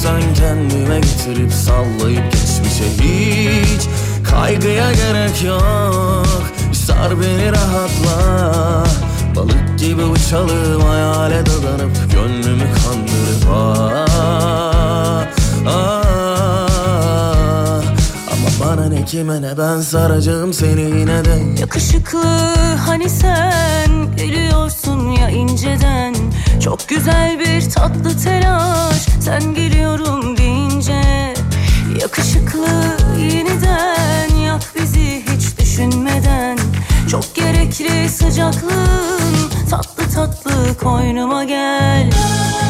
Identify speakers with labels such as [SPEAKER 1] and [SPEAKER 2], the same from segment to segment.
[SPEAKER 1] Çeksen kendime getirip sallayıp geçmişe hiç Kaygıya gerek yok. Sar beni rahatla. Balık gibi uçalım hayale dadanıp Gönlümü kandırıp ah, ah. Ama bana ne kime ne ben saracağım seni yine de.
[SPEAKER 2] Yakışıklı hani sen gülüyorsun ya inceden Çok güzel bir tatlı telaş. Sen geliyorum deyince Yakışıklı yeniden yak bizi hiç düşünmeden. Çok gerekli sıcaklığın tatlı tatlı koynuma gel. Hadi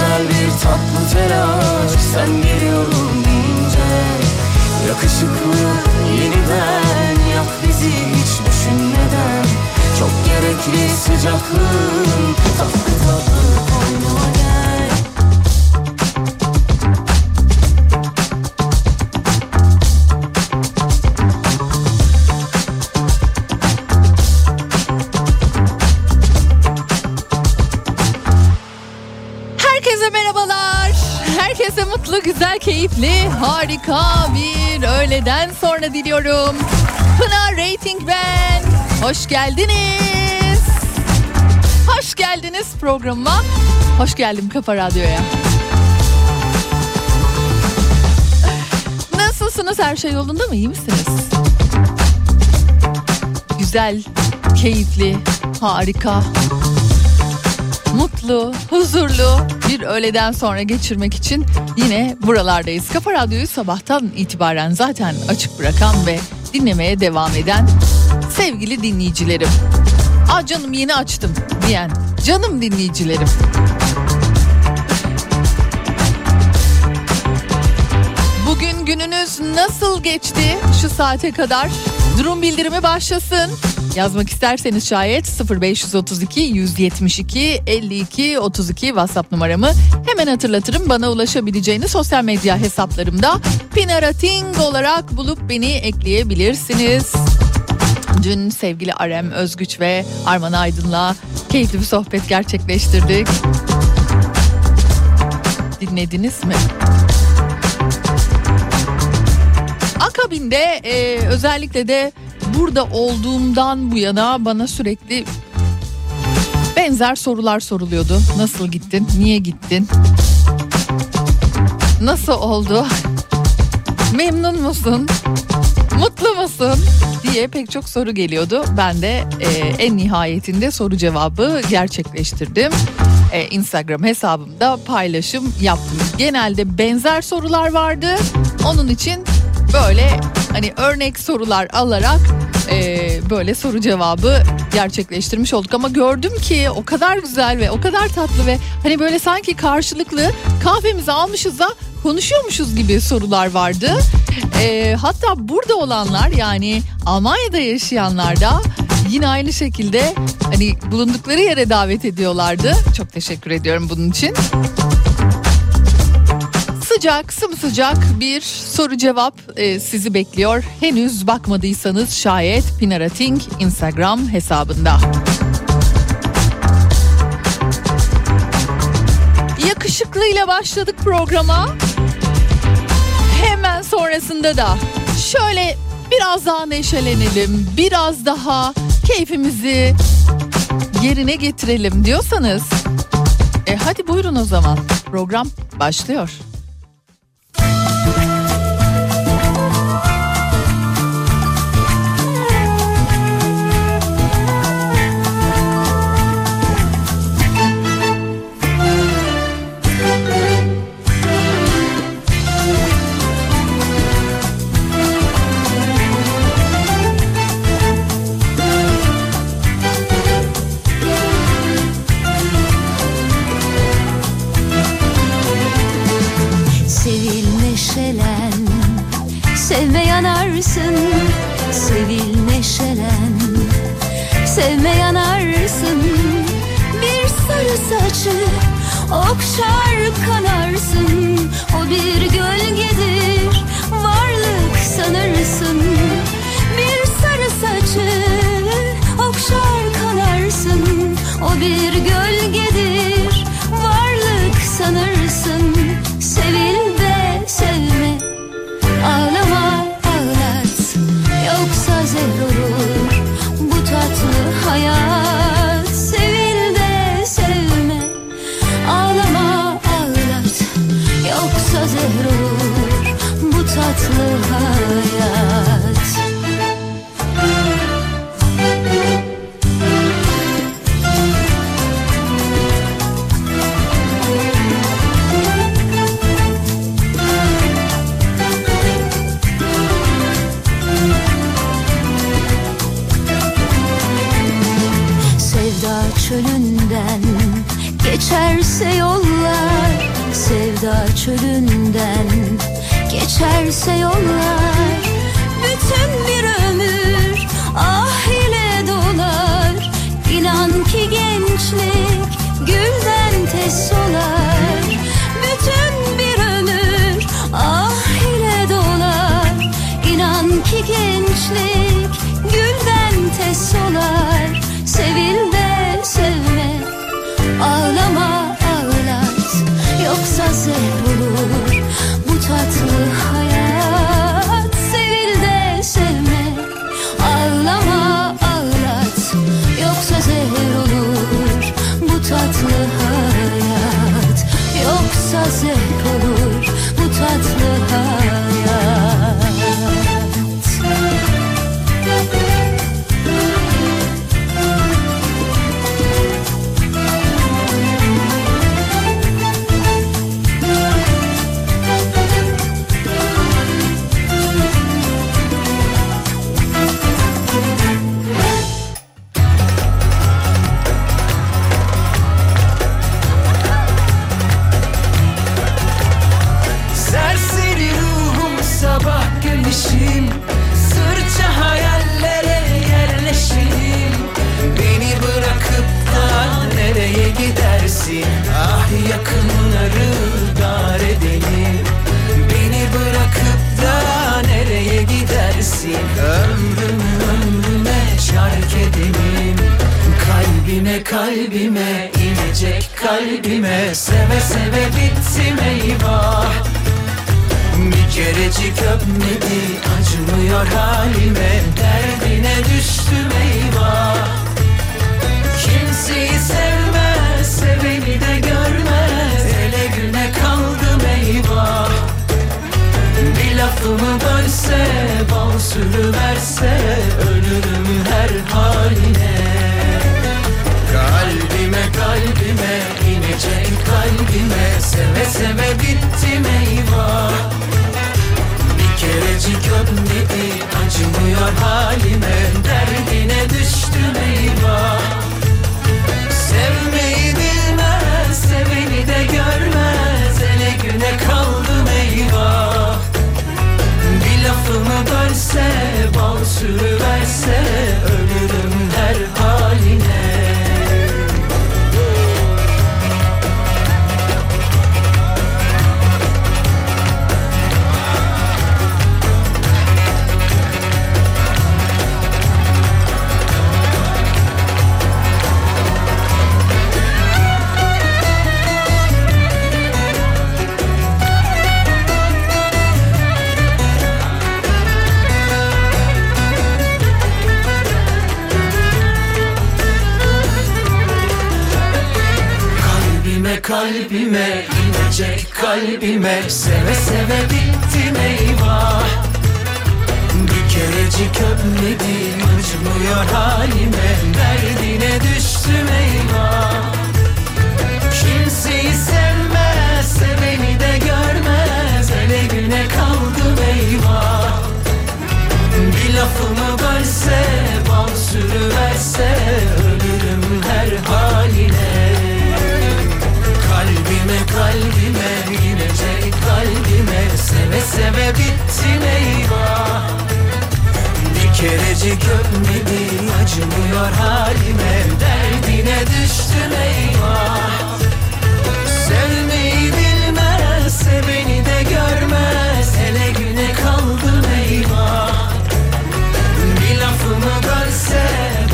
[SPEAKER 1] güzel bir tatlı telaş. Sen geliyorum deyince Yakışıklı yeniden yak bizi hiç düşünmeden. Çok gerekli sıcaklığın tatlı tatlı koynuma
[SPEAKER 3] Herkese merhabalar. Herkese mutlu, güzel, keyifli, harika bir öğleden sonra diliyorum. Pınar Rating ben. Hoş geldiniz. Hoş geldiniz programıma. Hoş geldim Kafa Radyo'ya. Nasılsınız? Her şey yolunda mı? İyi misiniz? Güzel, keyifli, harika, mutlu, huzurlu bir öğleden sonra geçirmek için yine buralardayız. Kafa Radyo'yu sabahtan itibaren zaten açık bırakan ve dinlemeye devam eden sevgili dinleyicilerim. Aa canım yeni açtım diyen canım dinleyicilerim. Bugün gününüz nasıl geçti şu saate kadar? Durum bildirimi başlasın. Yazmak isterseniz şayet 0532 172 52 32 WhatsApp numaramı hemen hatırlatırım. Bana ulaşabileceğiniz sosyal medya hesaplarımda Pinarating olarak bulup beni ekleyebilirsiniz. Dün sevgili Arem Özgüç ve Arman Aydın'la keyifli bir sohbet gerçekleştirdik. Dinlediniz mi? Akabinde e, özellikle de burada olduğumdan bu yana bana sürekli benzer sorular soruluyordu. Nasıl gittin? Niye gittin? Nasıl oldu? Memnun musun? Mutlu musun? diye pek çok soru geliyordu. Ben de e, en nihayetinde soru cevabı gerçekleştirdim. E, Instagram hesabımda paylaşım yaptım. Genelde benzer sorular vardı. Onun için böyle hani örnek sorular alarak
[SPEAKER 2] e, böyle soru cevabı gerçekleştirmiş olduk. Ama gördüm ki o kadar güzel ve o kadar tatlı ve hani böyle sanki karşılıklı kahvemizi almışız da konuşuyormuşuz gibi sorular vardı. E, hatta burada olanlar yani Almanya'da yaşayanlar da yine aynı şekilde hani bulundukları yere davet ediyorlardı. Çok teşekkür ediyorum bunun için. Sıcak, sımsıcak bir soru cevap e, sizi bekliyor. Henüz bakmadıysanız şayet Pinarating Instagram hesabında. Yakışıklıyla başladık programa. Hemen sonrasında da şöyle biraz daha neşelenelim, biraz daha keyfimizi yerine getirelim diyorsanız e hadi buyurun o zaman. Program başlıyor.
[SPEAKER 4] Gidersin Ah yakınları dar edelim. Beni bırakıp da nereye gidersin? Ömrümü ömrüme şark edelim. Kalbime kalbime inecek kalbime. Seve seve bittim eyvah. Bir kerecik öpmedi acımıyor halime. Derdine düştüm eyvah. Kimseyi sevmez Aklımı bölse, bal sürüverse Ölürüm her haline. Kalbime kalbime inecek kalbime Seve seve bitti meyva Bir kerecik ömredi acımıyor halime Derdine düştü meyva Sevmeyi bilmez seveni de gör Altına dönse bal sürüverse öyle kalbime inecek kalbime. Seve seve bittim eyvah Bir kerecik öpmedin acımıyor halime. Derdine düştüm eyvah Kimseyi sevmez seveni de görmez. Ele güne kaldım eyvah Bir lafımı bölse bal sürüverse Ölürüm her haline Kalbime inecek kalbime. Seve seve bittim eyvah. Bir kerecik öpmedi acımıyor halime. Derdine düştüm eyvah. Sevmeyi bilmez seveni de görmez. Hele güne kaldım eyvah. Bir lafımı bölse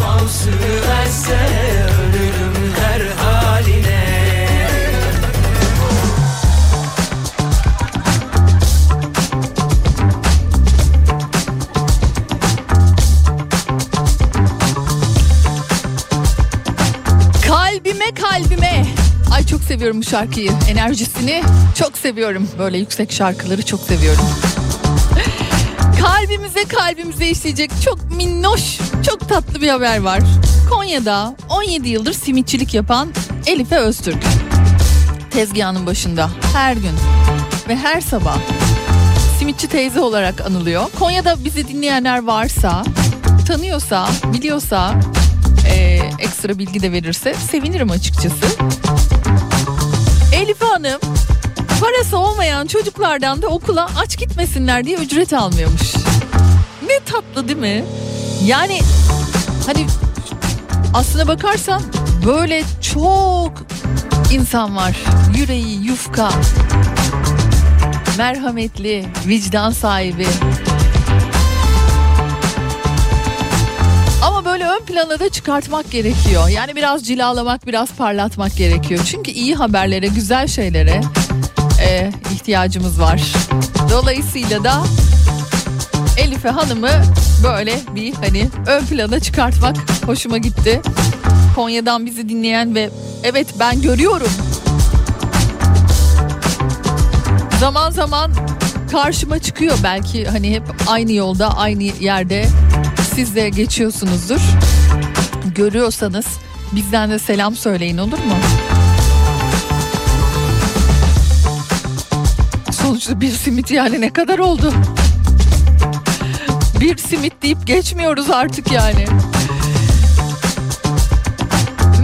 [SPEAKER 4] bal sürüverse
[SPEAKER 3] Kalbime kalbime. Ay çok seviyorum bu şarkıyı. Enerjisini çok seviyorum. Böyle yüksek şarkıları çok seviyorum. Kalbimize kalbimize işleyecek çok minnoş, çok tatlı bir haber var. Konya'da 17 yıldır simitçilik yapan Elife Öztürk. Tezgahının başında her gün ve her sabah simitçi teyze olarak anılıyor. Konya'da bizi dinleyenler varsa, tanıyorsa, biliyorsa ekstra bilgi de verirse sevinirim açıkçası. Elif Hanım parası olmayan çocuklardan da okula aç gitmesinler diye ücret almıyormuş. Ne tatlı değil mi? Yani hani aslına bakarsan böyle çok insan var. Yüreği yufka, merhametli, vicdan sahibi. Ön plana da çıkartmak gerekiyor. Yani biraz cilalamak, biraz parlatmak gerekiyor. Çünkü iyi haberlere, güzel şeylere e, ihtiyacımız var. Dolayısıyla da Elife Hanım'ı böyle bir hani ön plana çıkartmak hoşuma gitti. Konya'dan bizi dinleyen ve evet ben görüyorum. Zaman zaman karşıma çıkıyor belki hani hep aynı yolda aynı yerde siz de geçiyorsunuzdur. Görüyorsanız bizden de selam söyleyin olur mu? Sonuçta bir simit yani ne kadar oldu? Bir simit deyip geçmiyoruz artık yani.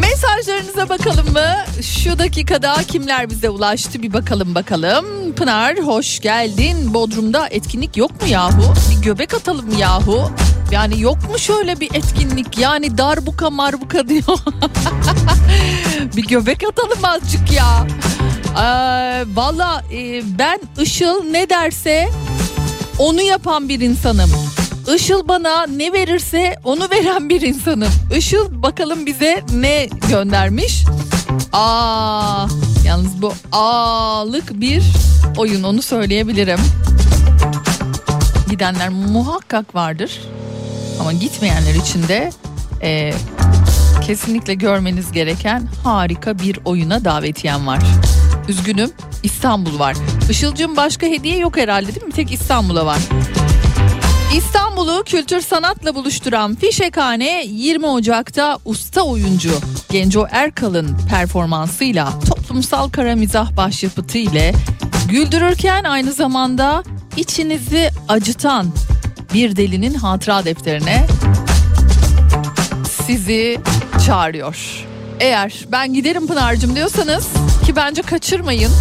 [SPEAKER 3] Mesajlarınıza bakalım mı? Şu dakikada kimler bize ulaştı bir bakalım bakalım. Pınar hoş geldin. Bodrum'da etkinlik yok mu yahu? Bir göbek atalım yahu. Yani yok mu şöyle bir etkinlik? Yani darbuka marbuka diyor. bir göbek atalım azıcık ya. Ee, Valla e, ben Işıl ne derse onu yapan bir insanım. Işıl bana ne verirse onu veren bir insanım. Işıl bakalım bize ne göndermiş. Aa, yalnız bu ağlık bir oyun onu söyleyebilirim. Gidenler muhakkak vardır. Ama gitmeyenler için de e, kesinlikle görmeniz gereken harika bir oyuna davetiyem var. Üzgünüm İstanbul var. Işıl'cığım başka hediye yok herhalde değil mi? Tek İstanbul'a var. İstanbul'u kültür sanatla buluşturan Fişekhane 20 Ocak'ta usta oyuncu Genco Erkal'ın performansıyla toplumsal kara mizah başyapıtı ile güldürürken aynı zamanda içinizi acıtan bir delinin hatıra defterine sizi çağırıyor. Eğer ben giderim Pınar'cığım diyorsanız ki bence kaçırmayın.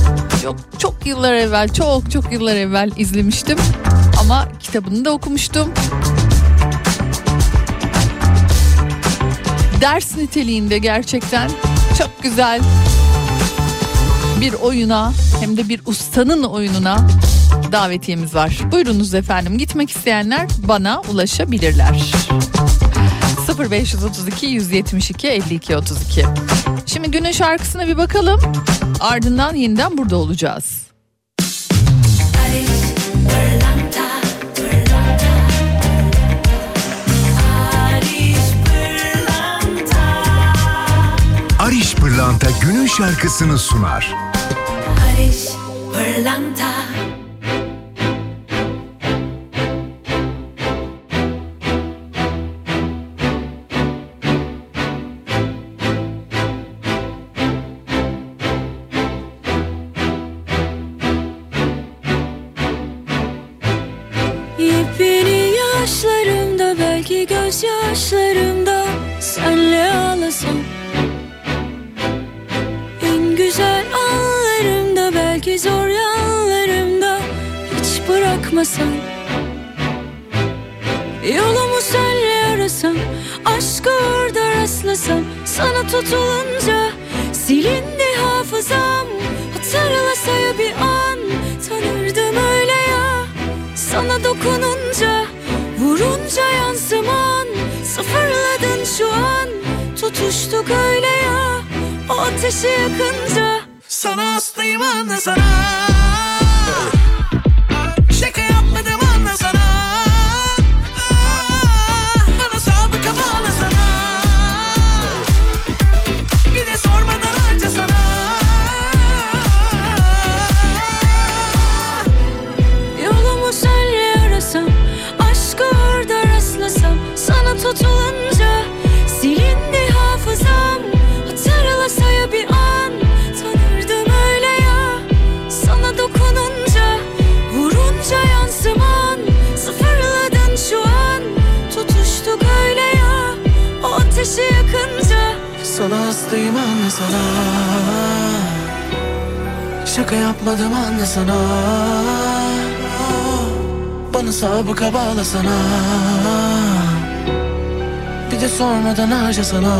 [SPEAKER 3] Çok çok yıllar evvel, çok çok yıllar evvel izlemiştim. Ama kitabını da okumuştum. Ders niteliğinde gerçekten çok güzel bir oyuna hem de bir ustanın oyununa davetiyemiz var. Buyurunuz efendim gitmek isteyenler bana ulaşabilirler. 0532 172 52 32. Şimdi günün şarkısına bir bakalım. Ardından yeniden burada olacağız.
[SPEAKER 5] Ariş Pırlanta günün şarkısını sunar.
[SPEAKER 6] Ariş Pırlanta gözyaşlarımda senle ağlasam. En güzel anlarımda belki zor yanlarımda hiç bırakmasan Yolumu senle arasam aşkı orada rastlasam. Sana tutulunca silindi hafızam. Hatırlasaya bir an tanırdım öyle ya. Sana dokununca Vurunca yansıman Sıfırladın şu an. Tutuştuk öyle ya O ateşi yakınca.
[SPEAKER 7] Sana aslıyım anne sana. sana. Şaka yapmadım anla sana Bana sabıka bağla sana Bir de sormadan harca sana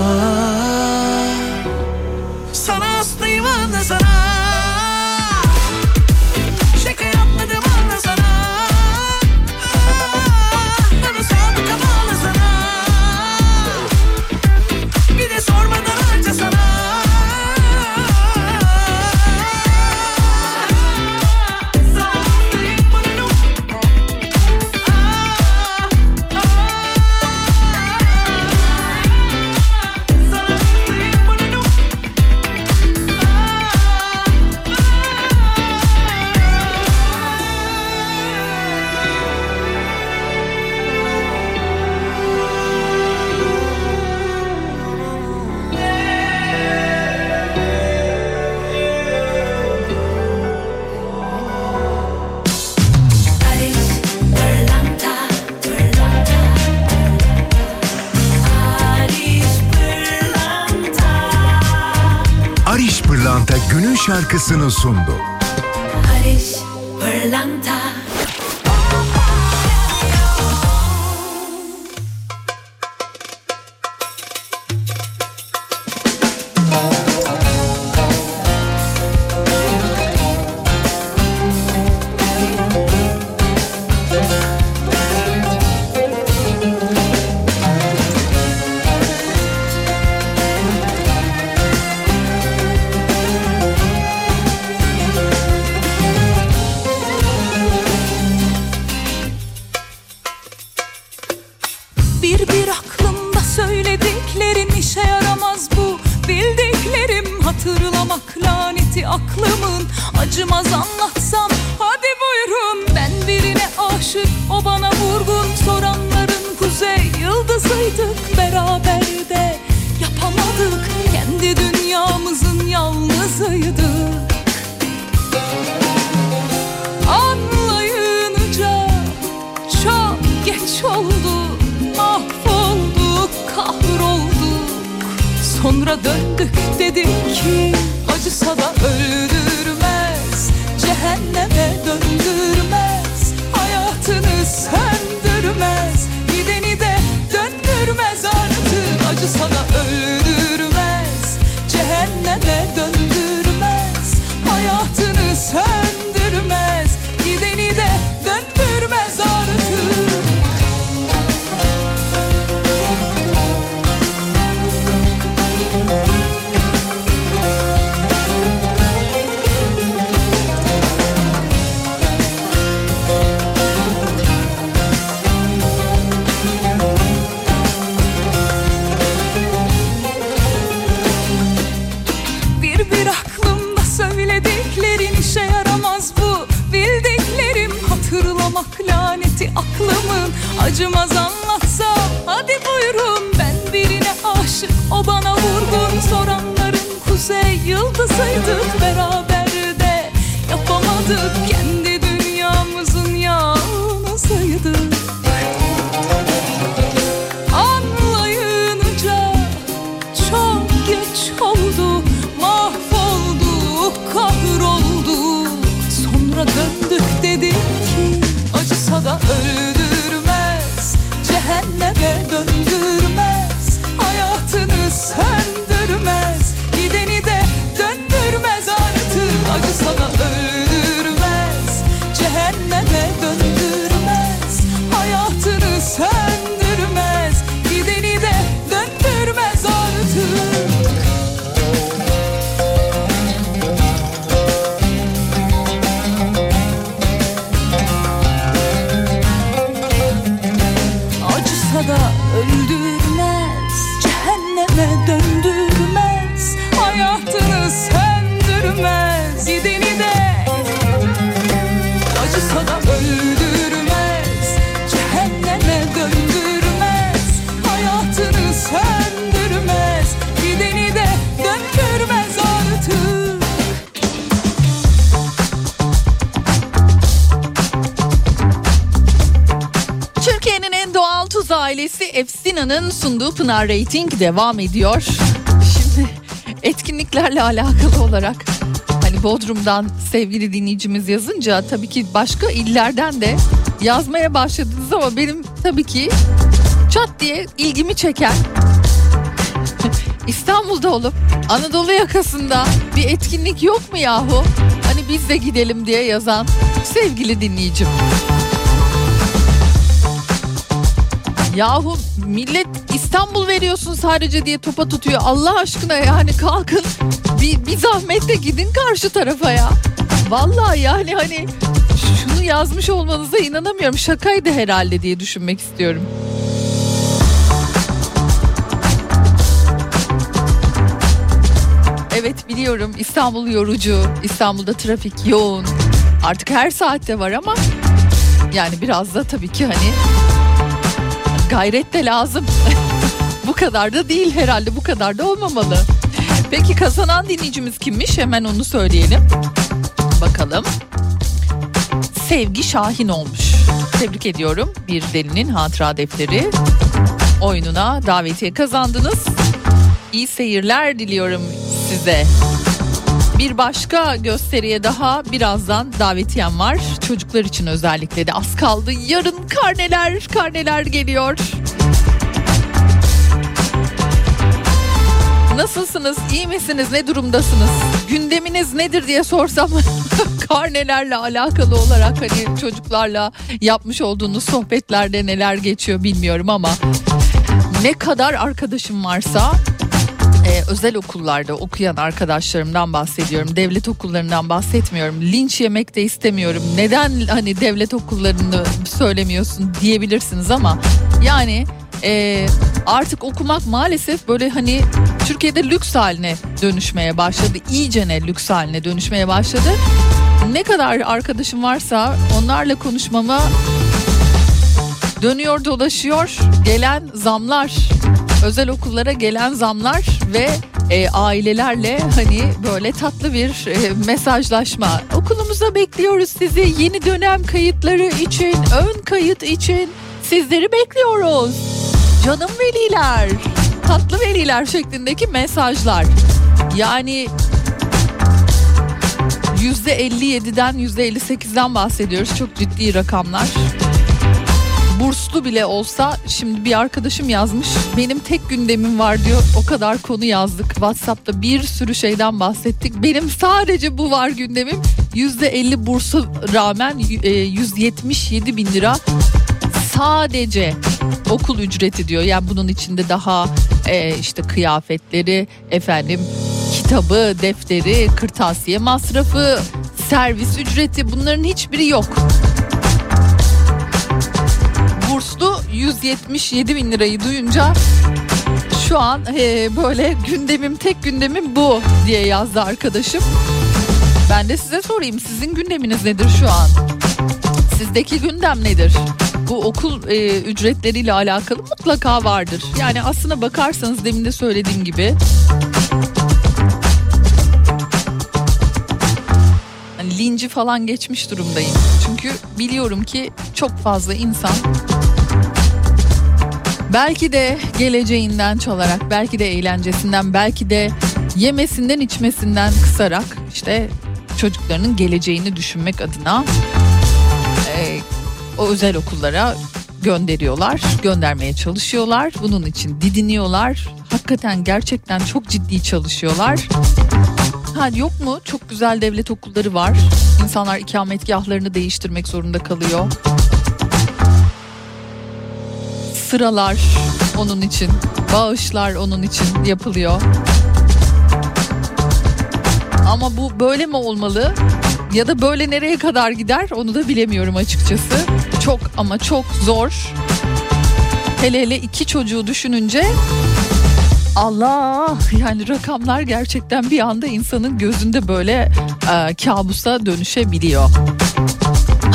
[SPEAKER 5] şarkısını sundu.
[SPEAKER 8] Bana vurgun Soranların kuzey yıldızıydık Beraber de yapamadık Kendi dünyamızın yalnızıydık Anlayınca çok geç oldu Mahvolduk, kahrolduk Sonra döndük dedik ki Acısa da öldürmez Cehenneme döndürmez
[SPEAKER 3] sun Efsina'nın sunduğu Pınar Rating devam ediyor. Şimdi etkinliklerle alakalı olarak hani Bodrum'dan sevgili dinleyicimiz yazınca tabii ki başka illerden de yazmaya başladınız ama benim tabii ki çat diye ilgimi çeken İstanbul'da olup Anadolu yakasında bir etkinlik yok mu yahu? Hani biz de gidelim diye yazan sevgili dinleyicim. Yahu millet İstanbul veriyorsun sadece diye topa tutuyor. Allah aşkına yani kalkın bir, bir zahmet de gidin karşı tarafa ya. Vallahi yani hani şunu yazmış olmanıza inanamıyorum. Şakaydı herhalde diye düşünmek istiyorum. Evet biliyorum İstanbul yorucu. İstanbul'da trafik yoğun. Artık her saatte var ama yani biraz da tabii ki hani gayret de lazım. bu kadar da değil herhalde bu kadar da olmamalı. Peki kazanan dinleyicimiz kimmiş? Hemen onu söyleyelim. Bakalım. Sevgi Şahin olmuş. Tebrik ediyorum. Bir delinin hatıra defteri oyununa davetiye kazandınız. İyi seyirler diliyorum size. Bir başka gösteriye daha birazdan davetiyem var. Çocuklar için özellikle de az kaldı. Yarın karneler, karneler geliyor. Nasılsınız? İyi misiniz? Ne durumdasınız? Gündeminiz nedir diye sorsam karnelerle alakalı olarak hani çocuklarla yapmış olduğunuz sohbetlerde neler geçiyor bilmiyorum ama ne kadar arkadaşım varsa e, özel okullarda okuyan arkadaşlarımdan bahsediyorum. Devlet okullarından bahsetmiyorum. Linç yemek de istemiyorum. Neden hani devlet okullarını söylemiyorsun diyebilirsiniz ama yani e, artık okumak maalesef böyle hani Türkiye'de lüks haline dönüşmeye başladı. İyicene lüks haline dönüşmeye başladı. Ne kadar arkadaşım varsa onlarla konuşmama dönüyor dolaşıyor gelen zamlar özel okullara gelen zamlar ve e, ailelerle hani böyle tatlı bir e, mesajlaşma. Okulumuza bekliyoruz sizi yeni dönem kayıtları için, ön kayıt için sizleri bekliyoruz. Canım veliler, tatlı veliler şeklindeki mesajlar. Yani %57'den %58'den bahsediyoruz. Çok ciddi rakamlar burslu bile olsa şimdi bir arkadaşım yazmış benim tek gündemim var diyor. O kadar konu yazdık. Whatsapp'ta bir sürü şeyden bahsettik. Benim sadece bu var gündemim. %50 bursu rağmen e, 177 bin lira sadece okul ücreti diyor. Yani bunun içinde daha e, işte kıyafetleri efendim kitabı defteri kırtasiye masrafı servis ücreti bunların hiçbiri yok burslu 177 bin lirayı duyunca şu an e, böyle gündemim tek gündemim bu diye yazdı arkadaşım. Ben de size sorayım sizin gündeminiz nedir şu an? Sizdeki gündem nedir? bu okul e, ücretleriyle alakalı mutlaka vardır. Yani aslına bakarsanız demin de söylediğim gibi hani linci falan geçmiş durumdayım. Çünkü biliyorum ki çok fazla insan belki de geleceğinden çalarak, belki de eğlencesinden, belki de yemesinden içmesinden kısarak işte çocuklarının geleceğini düşünmek adına e, o özel okullara gönderiyorlar, göndermeye çalışıyorlar. Bunun için didiniyorlar. Hakikaten gerçekten çok ciddi çalışıyorlar. Ha yok mu? Çok güzel devlet okulları var. İnsanlar ikametgahlarını değiştirmek zorunda kalıyor. Sıralar onun için, bağışlar onun için yapılıyor. Ama bu böyle mi olmalı? Ya da böyle nereye kadar gider onu da bilemiyorum açıkçası. Çok ama çok zor. Hele hele iki çocuğu düşününce Allah yani rakamlar gerçekten bir anda insanın gözünde böyle e, kabusa dönüşebiliyor.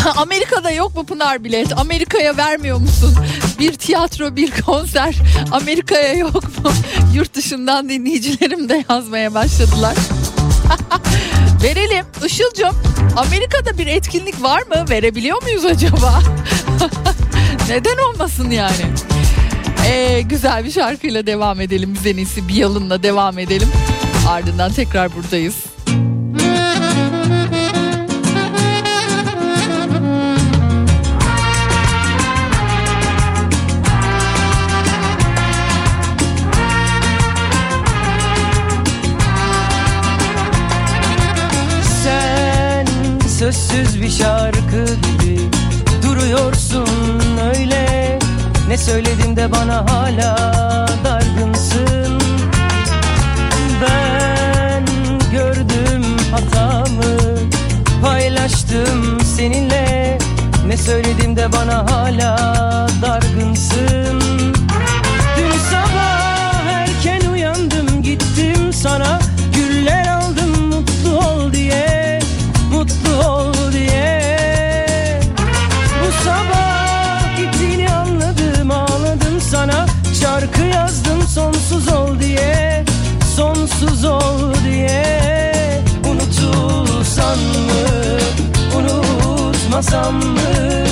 [SPEAKER 3] Amerika'da yok mu Pınar bilet? Amerika'ya vermiyor musun? Bir tiyatro, bir konser Amerika'ya yok mu? Yurt dışından dinleyicilerim de yazmaya başladılar. Verelim. Işıl'cığım Amerika'da bir etkinlik var mı? Verebiliyor muyuz acaba? Neden olmasın yani? Ee, güzel bir şarkıyla devam edelim. Biz en iyisi bir yalınla devam edelim. Ardından tekrar buradayız.
[SPEAKER 9] Sözsüz bir şarkı gibi duruyorsun öyle. Ne söyledim de bana hala dargınsın? Ben gördüm hatamı paylaştım seninle. Ne söyledim de bana hala dargınsın? Dün sabah erken uyandım gittim sana Bu sabah gittiğini anladım ağladım sana. Şarkı yazdım sonsuz ol diye Sonsuz ol diye. Unutulsan mı Unutmasam mı?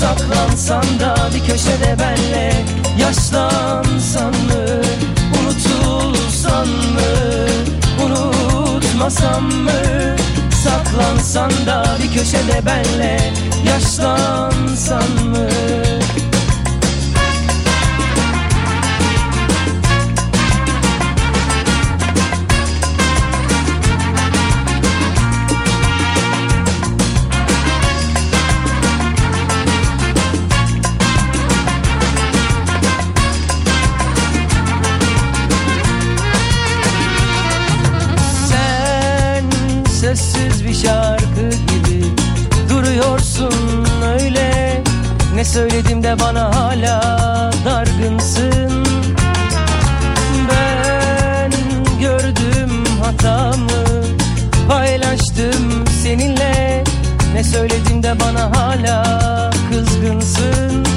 [SPEAKER 9] Saklansan da bir köşede benle Yaşlansan mı? Unutulsan mı Unutmasam mı Saklansan da bir köşede benle Yaşlansan mı? Sessiz Ne söyledim de bana hala dargınsın? Ben gördüm hatamı paylaştım seninle. Ne söyledim de bana hala kızgınsın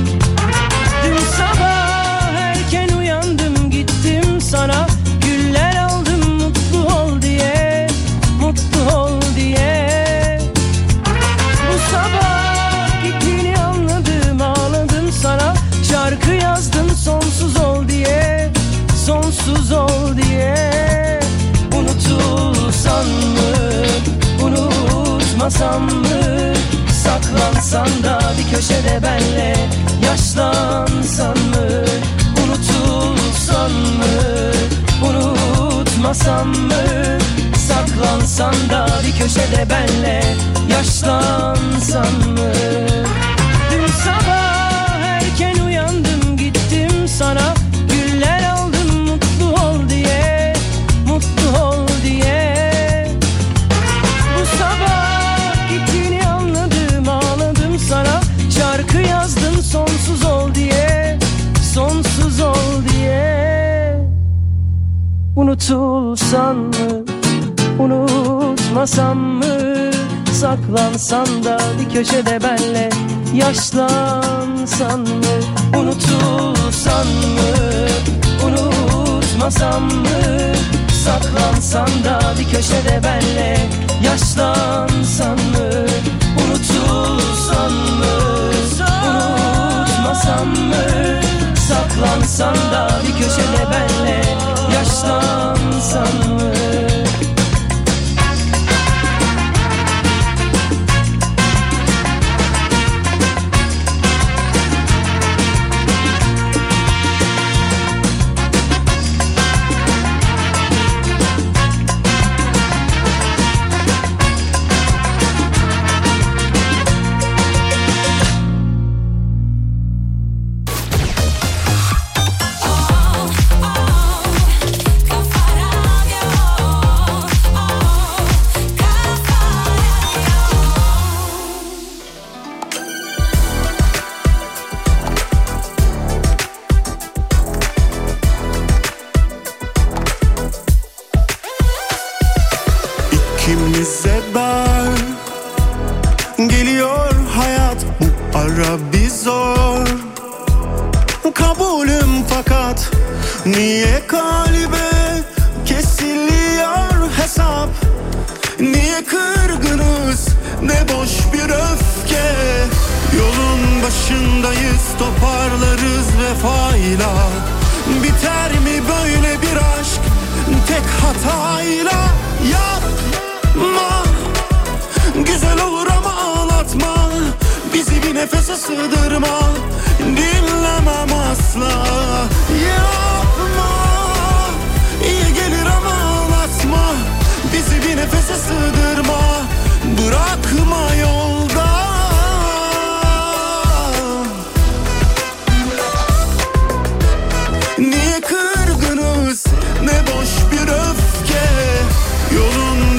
[SPEAKER 9] ol diye Unutulsan mı Unutmasam mı? Saklansan da bir köşede benle Yaşlansan mı? Unutulsan mı Unutmasam mı? Saklansan da bir köşede benle Yaşlansan mı Unutulsan mı? Unutmasam mı? Saklansan da bir köşede benle Yaşlansan mı? Unutulsan mı? Unutmasam mı? Saklansan da bir köşede benle Yaşlansan mı? Unutulsan mı? Unutmasam mı? Saklansan da bir köşede benle Yaşlansan mı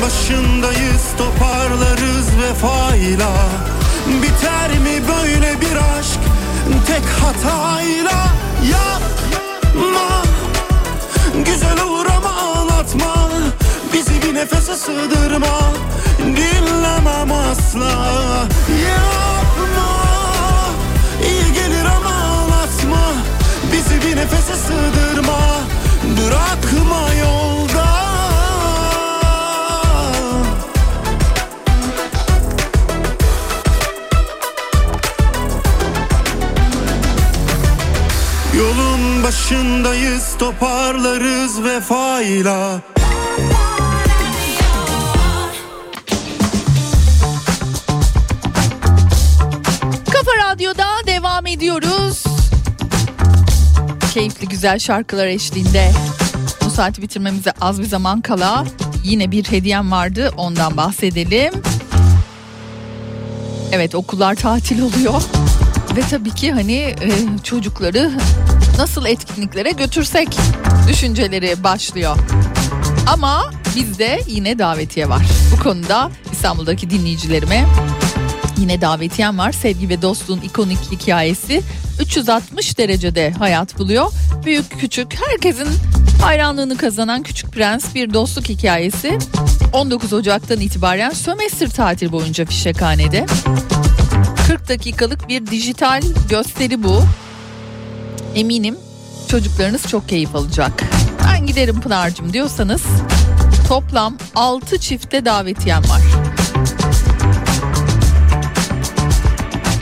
[SPEAKER 10] başındayız toparlarız vefayla. Biter mi böyle bir aşk? Tek hatayla. Yapma. Güzel olur ama ağlatma Bizi bir nefese sığdırma. Dinlemem asla. Yapma. İyi gelir ama ağlatma Bizi bir nefese sığdırma. Bırakma yolda Yolun başındayız toparlarız vefayla
[SPEAKER 3] Kafa Radyo'da devam ediyoruz. Keyifli güzel şarkılar eşliğinde. Bu saati bitirmemize az bir zaman kala yine bir hediyem vardı ondan bahsedelim. Evet okullar tatil oluyor. Ve tabii ki hani e, çocukları nasıl etkinliklere götürsek düşünceleri başlıyor. Ama bizde yine davetiye var. Bu konuda İstanbul'daki dinleyicilerime yine davetiyem var. Sevgi ve dostluğun ikonik hikayesi 360 derecede hayat buluyor. Büyük küçük herkesin hayranlığını kazanan Küçük Prens bir dostluk hikayesi 19 Ocak'tan itibaren sömestr tatil boyunca fişekhanede. 40 dakikalık bir dijital gösteri bu. Eminim çocuklarınız çok keyif alacak. Ben giderim Pınar'cığım diyorsanız toplam 6 çifte davetiyem var.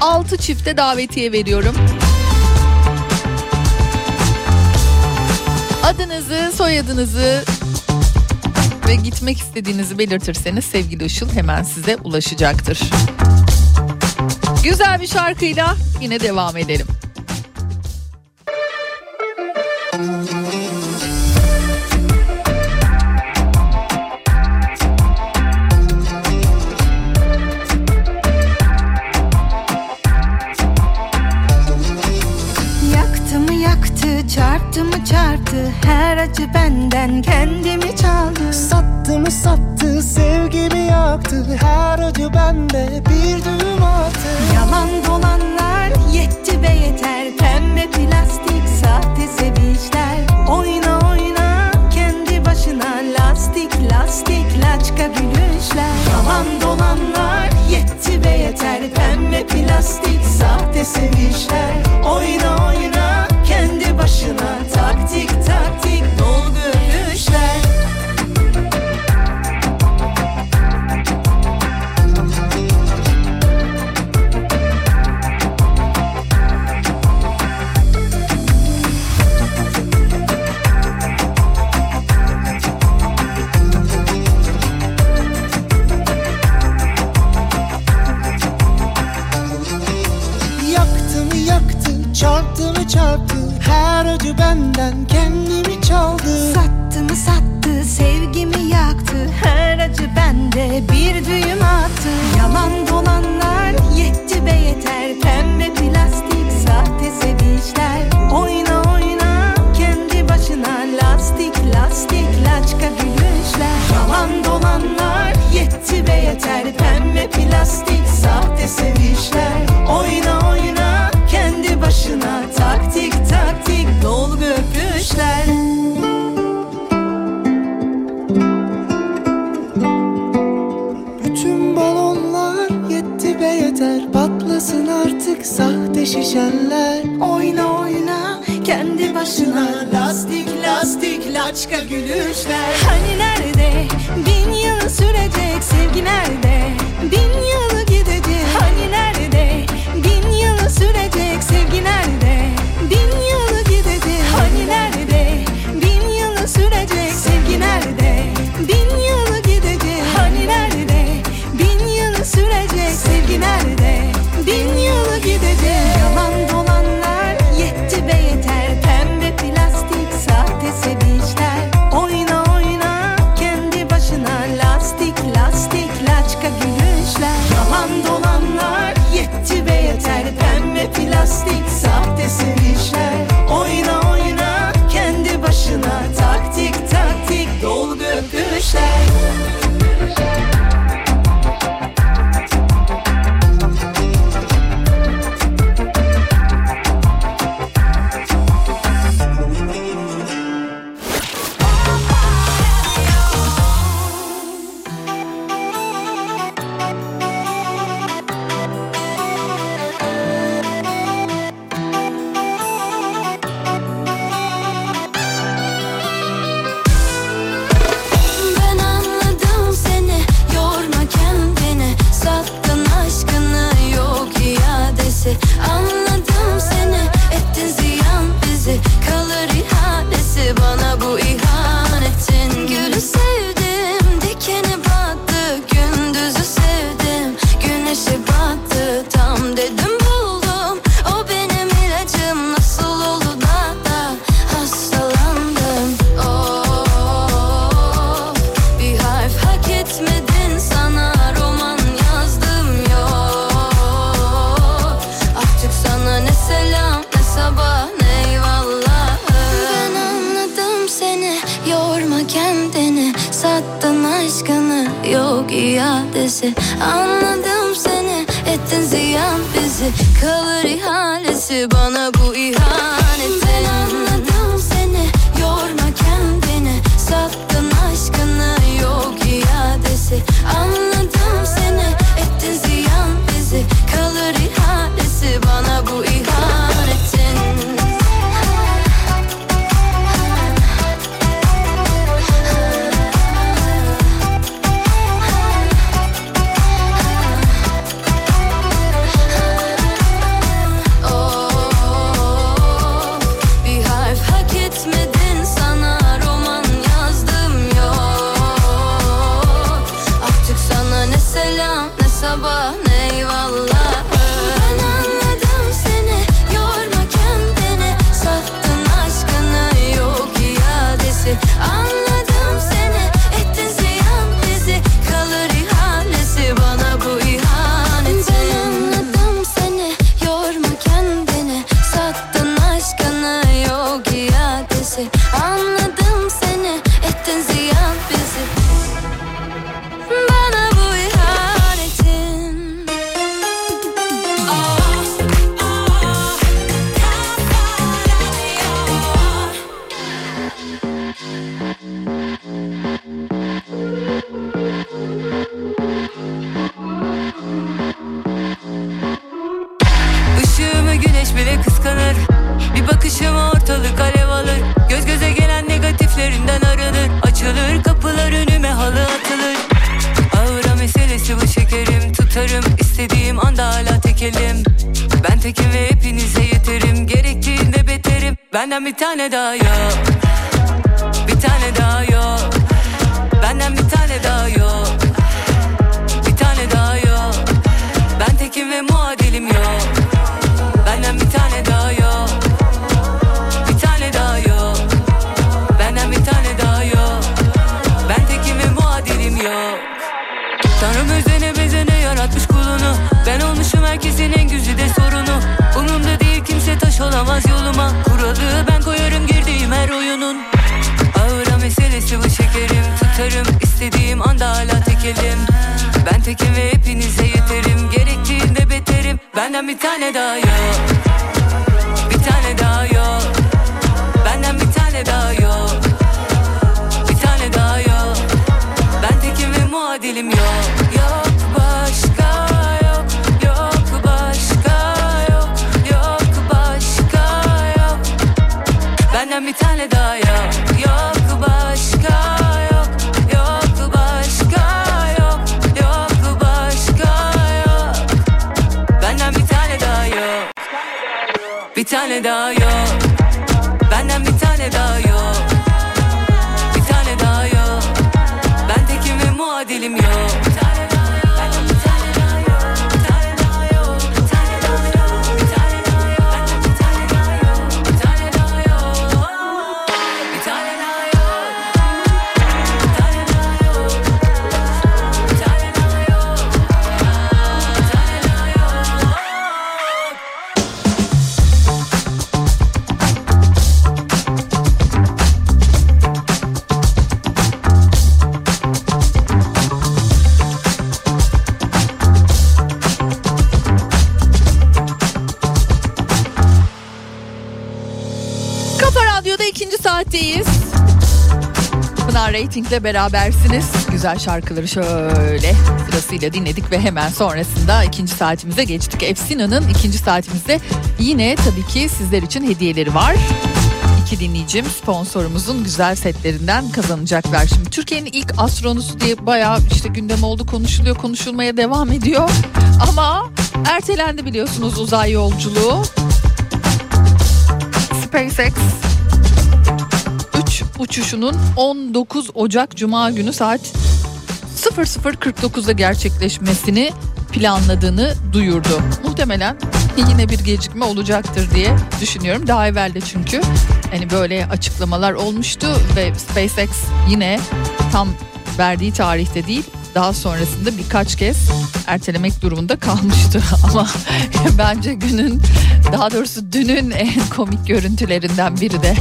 [SPEAKER 3] 6 çifte davetiye veriyorum. Adınızı, soyadınızı ve gitmek istediğinizi belirtirseniz sevgili Işıl hemen size ulaşacaktır. Güzel bir şarkıyla yine devam edelim.
[SPEAKER 11] Yaktı mı yaktı, çarptı mı çarptı? Her acı benden kendimi çaldı.
[SPEAKER 12] Sattı mı sattı, sevgimi yaktı. Her acı bende bir düğüm attı.
[SPEAKER 11] Yalan dolanlar yetti be yeter. Pembe plastik sahte sevinçler. Oyna oyna kendi başına lastik lastik laçka gülüşler. Yalan dolanlar
[SPEAKER 2] yetti ve yeter pembe plastik sahte sevinçler. Oyna oyna
[SPEAKER 13] Benden Daha yok
[SPEAKER 3] Rating'le berabersiniz. Güzel şarkıları şöyle sırasıyla dinledik ve hemen sonrasında ikinci saatimize geçtik. Efsina'nın ikinci saatimizde yine tabii ki sizler için hediyeleri var. İki dinleyicim sponsorumuzun güzel setlerinden kazanacaklar. Şimdi Türkiye'nin ilk astronosu diye bayağı işte gündem oldu konuşuluyor konuşulmaya devam ediyor. Ama ertelendi biliyorsunuz uzay yolculuğu. SpaceX 3 uçuşunun 19 Ocak Cuma günü saat 00.49'da gerçekleşmesini planladığını duyurdu. Muhtemelen yine bir gecikme olacaktır diye düşünüyorum. Daha evvel de çünkü hani böyle açıklamalar olmuştu ve SpaceX yine tam verdiği tarihte değil daha sonrasında birkaç kez ertelemek durumunda kalmıştı ama bence günün daha doğrusu dünün en komik görüntülerinden biri de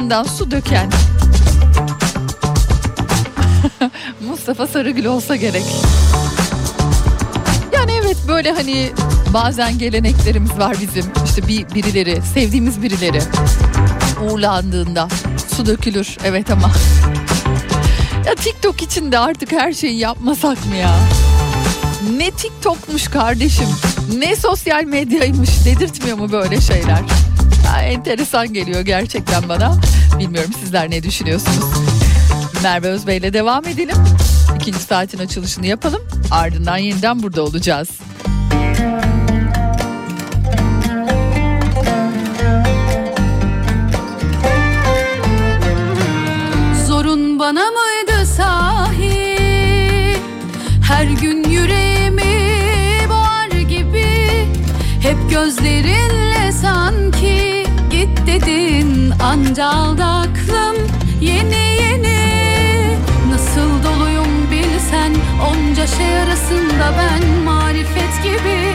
[SPEAKER 3] arkasından su döken Mustafa Sarıgül olsa gerek. Yani evet böyle hani bazen geleneklerimiz var bizim. İşte bir birileri, sevdiğimiz birileri uğurlandığında su dökülür. Evet ama ya TikTok için de artık her şeyi yapmasak mı ya? Ne TikTok'muş kardeşim, ne sosyal medyaymış dedirtmiyor mu böyle şeyler? Ya, enteresan geliyor gerçekten bana. Bilmiyorum sizler ne düşünüyorsunuz? Merve Özbey'le devam edelim. İkinci saatin açılışını yapalım. Ardından yeniden burada olacağız.
[SPEAKER 6] Zorun anca aklım Yeni yeni. Nasıl doluyum bilsen Onca şey arasında ben Marifet gibi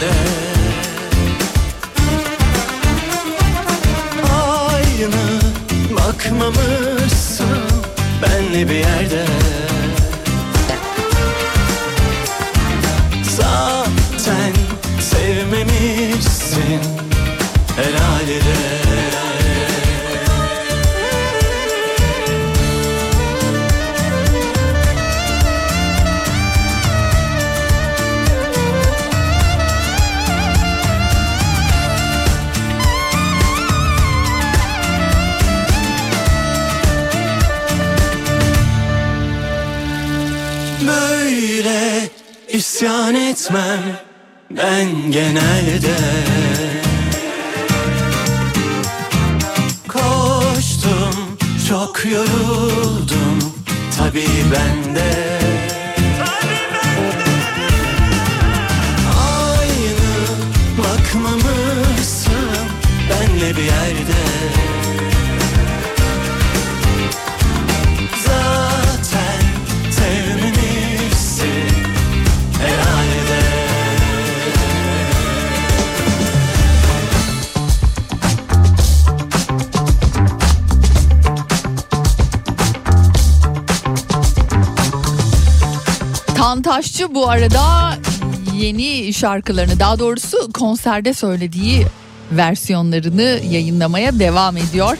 [SPEAKER 6] ben
[SPEAKER 3] Tantaşçı bu arada yeni şarkılarını daha doğrusu konserde söylediği versiyonlarını yayınlamaya devam ediyor.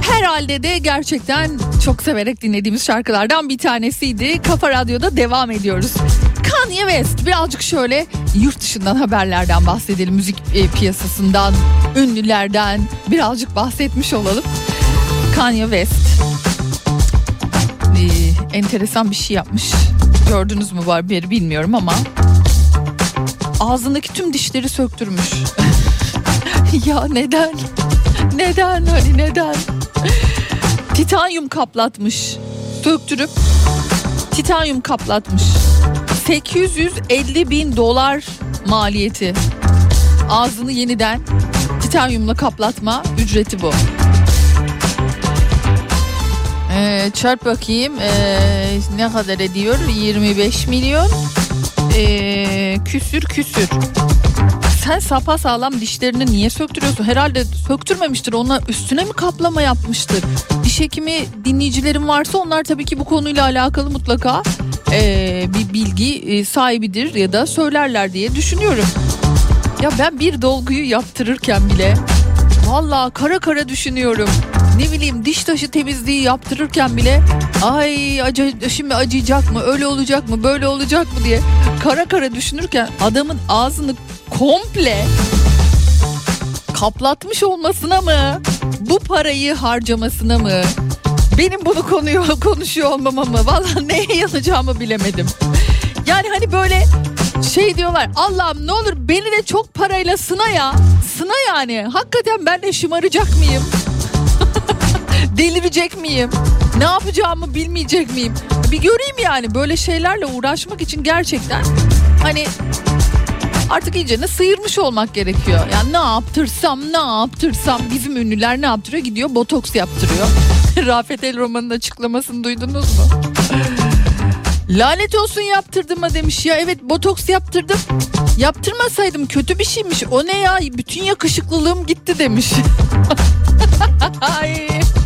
[SPEAKER 3] Herhalde de gerçekten çok severek dinlediğimiz şarkılardan bir tanesiydi. Kafa Radyo'da devam ediyoruz. Kanye West birazcık şöyle yurt dışından haberlerden bahsedelim. Müzik e, piyasasından, ünlülerden birazcık bahsetmiş olalım. Kanye West e, enteresan bir şey yapmış. Gördünüz mü bu haberi bilmiyorum ama ağzındaki tüm dişleri söktürmüş. ya neden? Neden hani neden? Titanyum kaplatmış. Söktürüp titanyum kaplatmış. 850 bin dolar maliyeti. Ağzını yeniden titanyumla kaplatma ücreti bu. Ee, çarp bakayım. Ee, ne kadar ediyor? 25 milyon. Ee, küsür küsür. Sen sapa sağlam dişlerini niye söktürüyorsun? Herhalde söktürmemiştir. Ona üstüne mi kaplama yapmıştır? Diş hekimi dinleyicilerim varsa onlar tabii ki bu konuyla alakalı mutlaka ee, bir bilgi ee, sahibidir ya da söylerler diye düşünüyorum. Ya ben bir dolguyu yaptırırken bile Vallahi kara kara düşünüyorum. Ne bileyim diş taşı temizliği yaptırırken bile ay acı, şimdi acıyacak mı öyle olacak mı böyle olacak mı diye kara kara düşünürken adamın ağzını komple kaplatmış olmasına mı bu parayı harcamasına mı benim bunu konuyu konuşuyor olmama mı valla neye yanacağımı bilemedim. Yani hani böyle şey diyorlar Allah'ım ne olur beni de çok parayla sına ya. Sına yani. Hakikaten ben de şımaracak mıyım? Delirecek miyim? Ne yapacağımı bilmeyecek miyim? Bir göreyim yani böyle şeylerle uğraşmak için gerçekten hani artık iyice ne sıyırmış olmak gerekiyor. Yani ne yaptırsam ne yaptırsam bizim ünlüler ne yaptırıyor? Gidiyor botoks yaptırıyor. Rafet El Roman'ın açıklamasını duydunuz mu? Lanet olsun yaptırdım demiş ya evet botoks yaptırdım. Yaptırmasaydım kötü bir şeymiş. O ne ya bütün yakışıklılığım gitti demiş.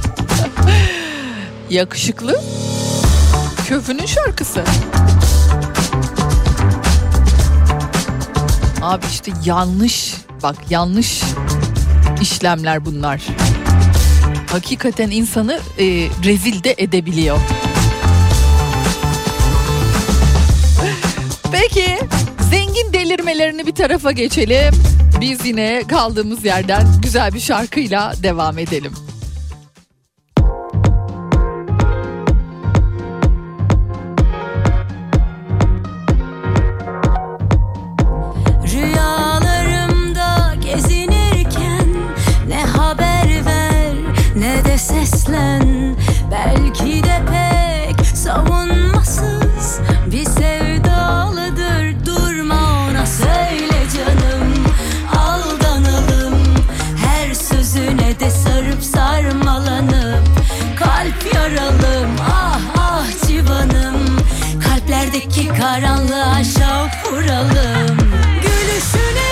[SPEAKER 3] Yakışıklı. Köfünün şarkısı. Abi işte yanlış bak yanlış işlemler bunlar. Hakikaten insanı e, rezil de edebiliyor. Peki zengin delirmelerini bir tarafa geçelim. Biz yine kaldığımız yerden güzel bir şarkıyla devam edelim.
[SPEAKER 2] Karanlığı aşağı vuralım Gülüşüne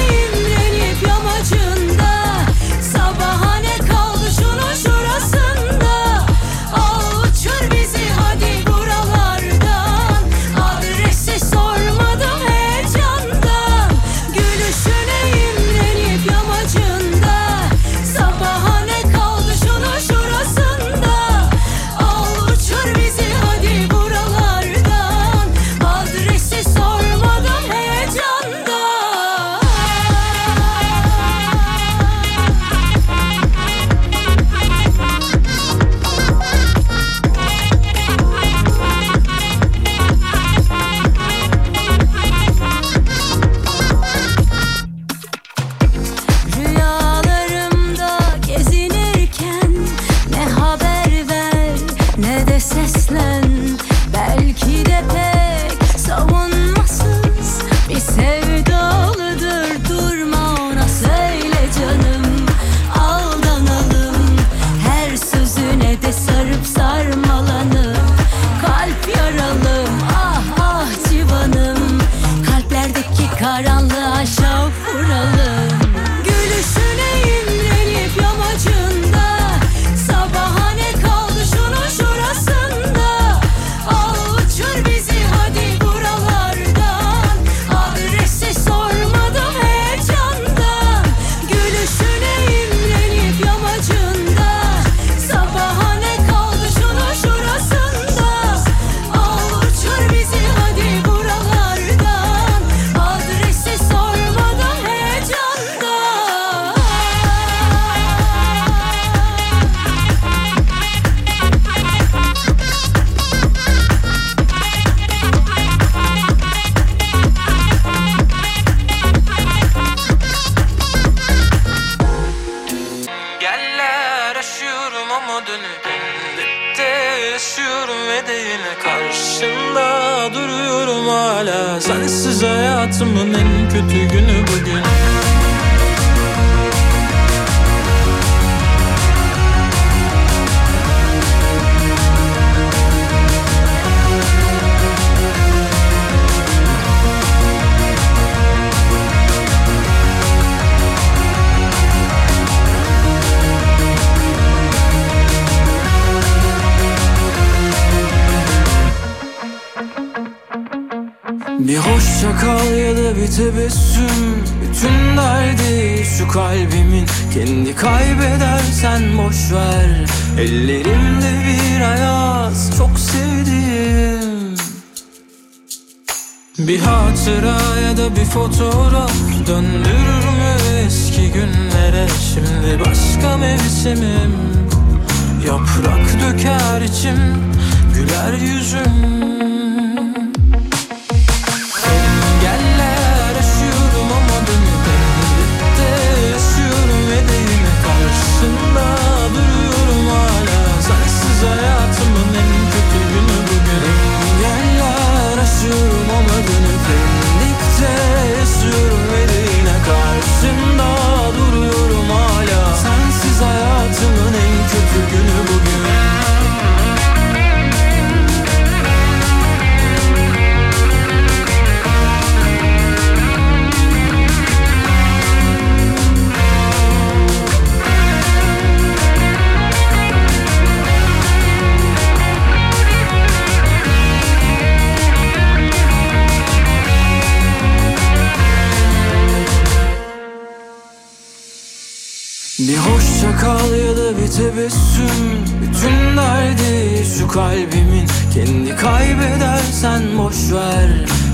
[SPEAKER 7] hoşça kal ya da bir tebessüm. Bütün derdi şu kalbimin. Kendi kaybedersen boş ver.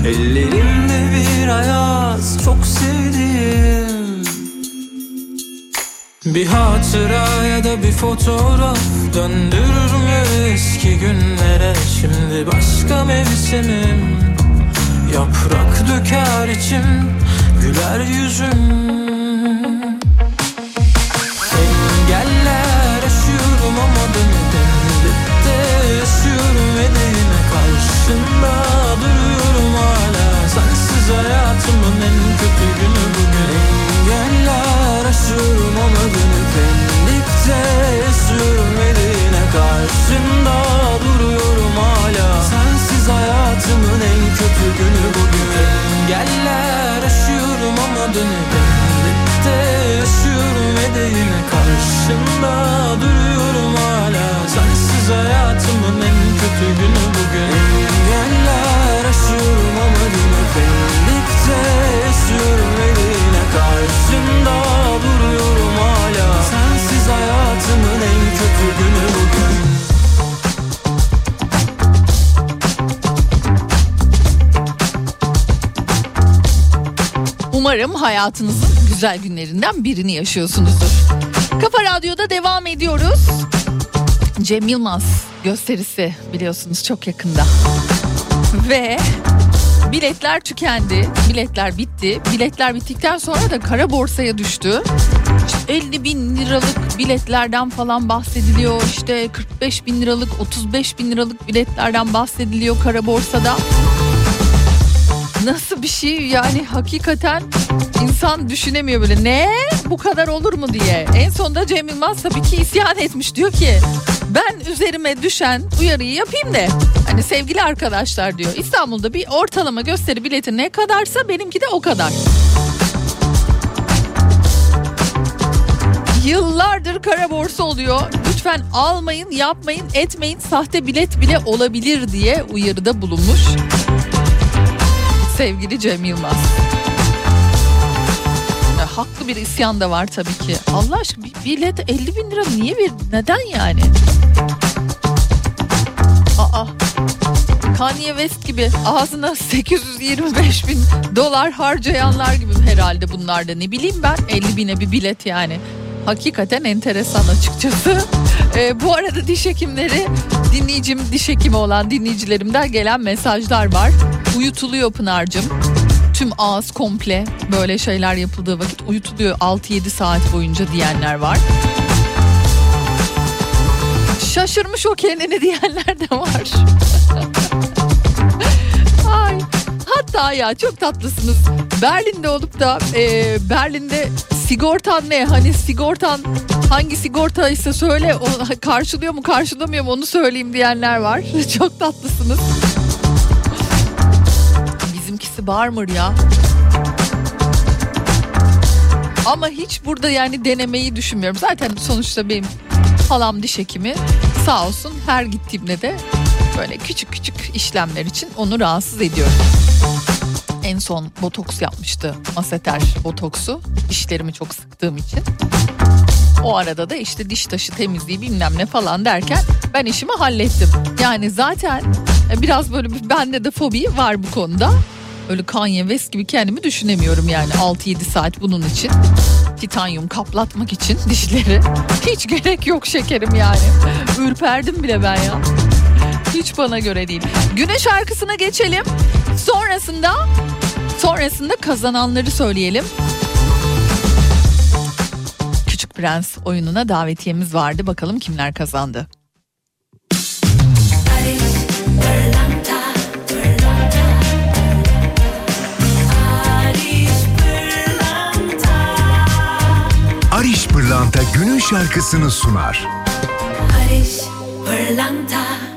[SPEAKER 7] Ellerimde bir ayaz çok sevdiğim Bir hatıra ya da bir fotoğraf Döndürür mü eski günlere. Şimdi başka mevsimim. Yaprak döker içim Güler yüzüm kötü günü bugün Engeller aşıyorum ama dönüp birlikte yaşıyorum ve de yine karşında duruyorum hala Sensiz hayatımın en kötü günü bugün Engeller aşıyorum ama dönüp de yine karşında duruyorum hala Sensiz hayatımın en kötü günü bugün. Engeller aşıyorum karşında duruyorum hala Sensiz hayatımın en kötü günü bugün
[SPEAKER 3] Umarım hayatınızın güzel günlerinden birini yaşıyorsunuzdur. Kafa Radyo'da devam ediyoruz. Cem Yılmaz gösterisi biliyorsunuz çok yakında. Ve biletler tükendi, biletler bitti. Biletler bittikten sonra da kara borsaya düştü. İşte 50 bin liralık biletlerden falan bahsediliyor. İşte 45 bin liralık, 35 bin liralık biletlerden bahsediliyor kara borsada. Nasıl bir şey yani hakikaten insan düşünemiyor böyle ne bu kadar olur mu diye. En sonunda Cem Yılmaz tabii ki isyan etmiş diyor ki ben üzerime düşen uyarıyı yapayım da hani sevgili arkadaşlar diyor İstanbul'da bir ortalama gösteri bileti ne kadarsa benimki de o kadar. Yıllardır kara borsa oluyor. Lütfen almayın, yapmayın, etmeyin. Sahte bilet bile olabilir diye uyarıda bulunmuş sevgili Cem Yılmaz. Ya, haklı bir isyan da var tabii ki. Allah aşkına bir bilet 50 bin lira niye bir neden yani? Aa Kanye West gibi ağzına 825 bin dolar harcayanlar gibi herhalde bunlar da ne bileyim ben 50 bine bir bilet yani. Hakikaten enteresan açıkçası. Ee, bu arada diş hekimleri dinleyicim diş hekimi olan dinleyicilerimden gelen mesajlar var. Uyutuluyor Pınar'cığım. Tüm ağız komple böyle şeyler yapıldığı vakit uyutuluyor 6-7 saat boyunca diyenler var. Şaşırmış o kendini diyenler de var. Hatta ya çok tatlısınız. Berlin'de olup da e, Berlin'de sigortan ne? Hani sigortan hangi sigortaysa söyle o karşılıyor mu karşılamıyor mu onu söyleyeyim diyenler var. çok tatlısınız. Bizimkisi Barmer ya. Ama hiç burada yani denemeyi düşünmüyorum. Zaten sonuçta benim halam diş hekimi sağ olsun her gittiğimde de böyle küçük küçük işlemler için onu rahatsız ediyorum. En son botoks yapmıştı maseter botoksu dişlerimi çok sıktığım için. O arada da işte diş taşı temizliği bilmem ne falan derken ben işimi hallettim. Yani zaten biraz böyle bir bende de fobi var bu konuda. Öyle Kanye West gibi kendimi düşünemiyorum yani 6-7 saat bunun için. Titanyum kaplatmak için dişleri. Hiç gerek yok şekerim yani. Ürperdim bile ben ya. Hiç bana göre değil. Güneş şarkısına geçelim. Sonrasında sonrasında kazananları söyleyelim. Küçük Prens oyununa davetiyemiz vardı. Bakalım kimler kazandı.
[SPEAKER 5] Ariş Pırlanta günün şarkısını sunar.
[SPEAKER 14] Barış Pırlanta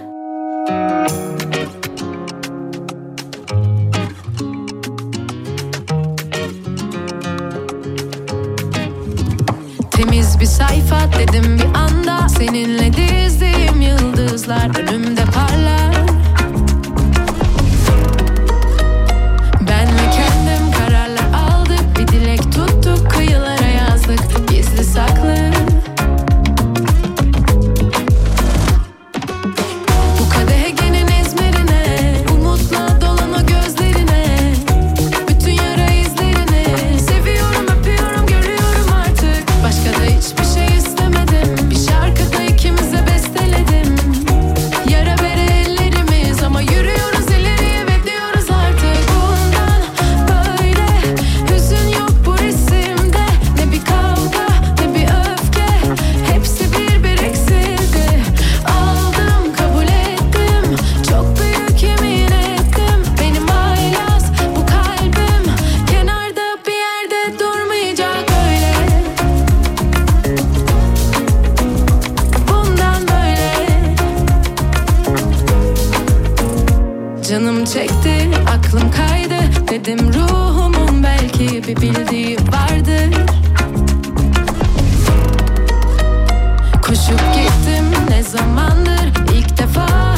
[SPEAKER 15] bir sayfa dedim bir anda. Seninle dizdiğim yıldızlar önümde aklım kaydı Dedim ruhumun belki bir bildiği vardır. Koşup gittim ne zamandır? İlk defa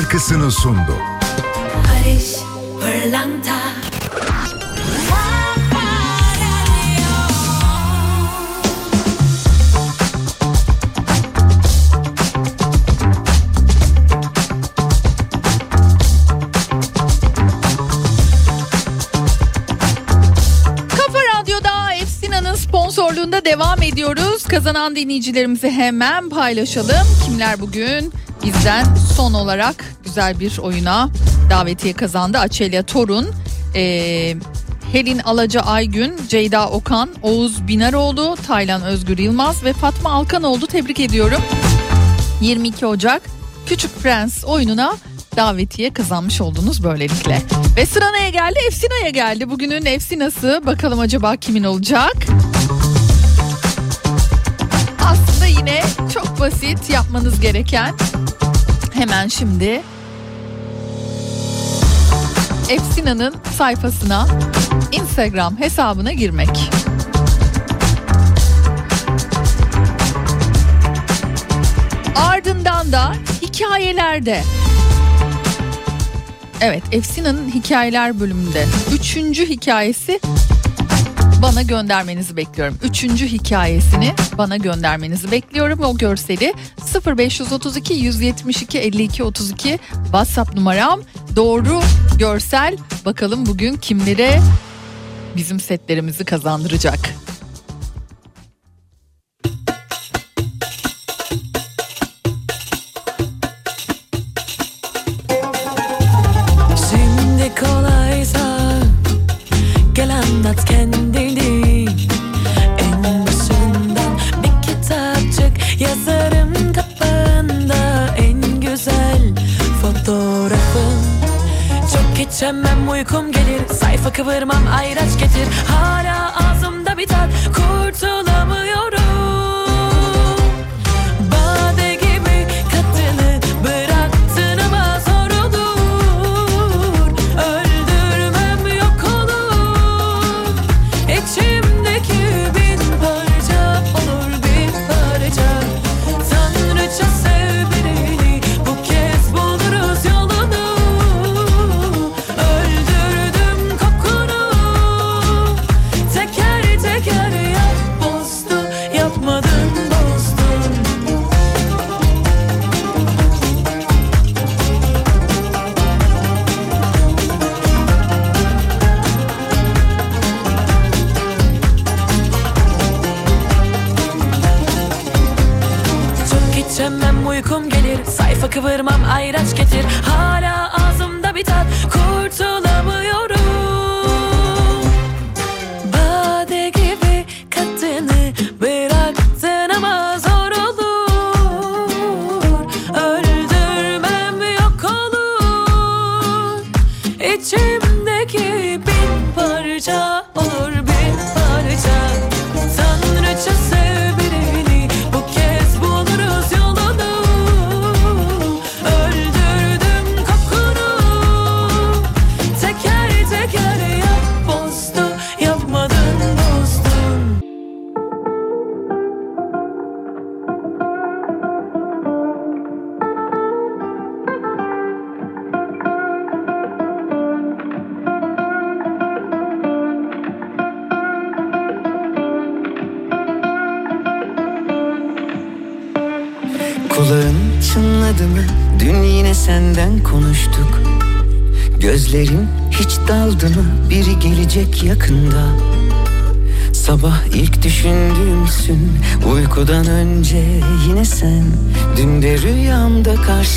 [SPEAKER 5] şarkısını sundu.
[SPEAKER 14] Barış Pırlanta
[SPEAKER 3] sponsorluğunda devam ediyoruz. Kazanan dinleyicilerimizi hemen paylaşalım. Kimler bugün bizden son olarak güzel bir oyuna davetiye kazandı. Açelya Torun, ee, Helin Alaca Aygün, Ceyda Okan, Oğuz Binaroğlu, Taylan Özgür Yılmaz ve Fatma Alkanoğlu tebrik ediyorum. 22 Ocak Küçük Prens oyununa
[SPEAKER 6] davetiye kazanmış oldunuz böylelikle. Ve sıra neye geldi? Efsina'ya geldi. Bugünün Efsina'sı bakalım acaba kimin olacak? Aslında yine çok basit yapmanız gereken hemen şimdi Efsina'nın sayfasına Instagram hesabına girmek. Ardından da hikayelerde Evet Efsina'nın hikayeler bölümünde üçüncü hikayesi bana göndermenizi bekliyorum. Üçüncü hikayesini bana göndermenizi bekliyorum. O görseli 0532 172 52 32 WhatsApp numaram. Doğru görsel bakalım bugün kimlere bizim setlerimizi kazandıracak.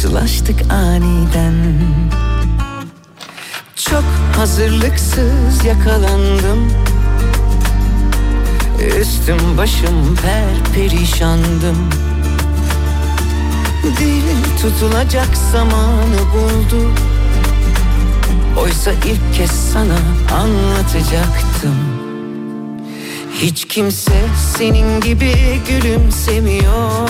[SPEAKER 16] Karşılaştık aniden. Çok hazırlıksız yakalandım. Üstüm başım per perişandım Dil tutulacak zamanı buldu. Oysa ilk kez sana anlatacaktım. Hiç kimse senin gibi gülümsemiyor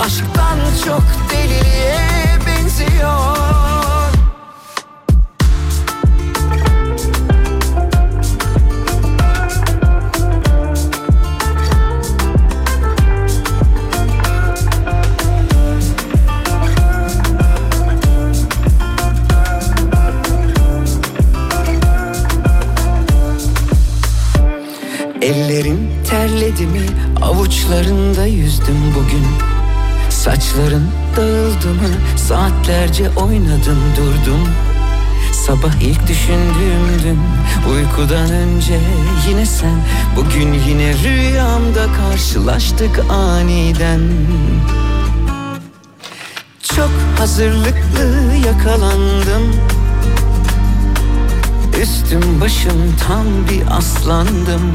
[SPEAKER 16] Aşktan çok deliliğe benziyor. Ellerin terledi mi avuçlarında yüzdüm bugün Saçların dağıldı mı? Saatlerce oynadım durdum Sabah ilk düşündüğümdün. Uykudan önce yine sen. Bugün yine rüyamda karşılaştık aniden. Çok hazırlıklı yakalandım. Üstüm başım tam bir aslandım.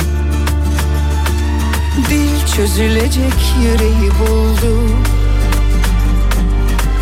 [SPEAKER 16] Dil çözülecek yüreği buldu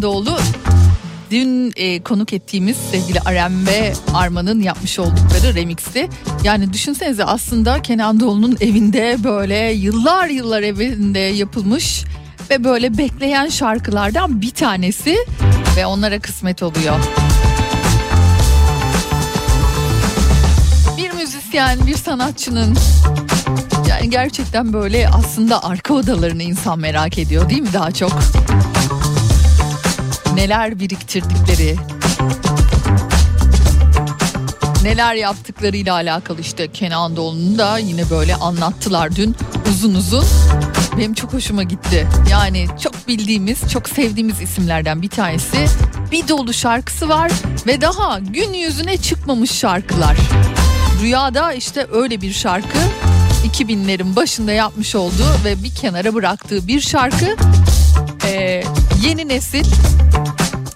[SPEAKER 3] Doğulu dün e, konuk ettiğimiz sevgili Arem ve Arman'ın yapmış oldukları remixti. Yani düşünsenize aslında Kenan Doğulu'nun evinde böyle yıllar yıllar evinde yapılmış ve böyle bekleyen şarkılardan bir tanesi ve onlara kısmet oluyor. Bir müzisyen, bir sanatçının yani gerçekten böyle aslında arka odalarını insan merak ediyor değil mi daha çok? Neler biriktirdikleri, neler yaptıklarıyla alakalı işte Kenan Doğulu'nu da yine böyle anlattılar dün uzun uzun. Benim çok hoşuma gitti. Yani çok bildiğimiz, çok sevdiğimiz isimlerden bir tanesi. Bir dolu şarkısı var ve daha gün yüzüne çıkmamış şarkılar. Rüyada işte öyle bir şarkı 2000'lerin başında yapmış olduğu ve bir kenara bıraktığı bir şarkı Ee, yeni nesil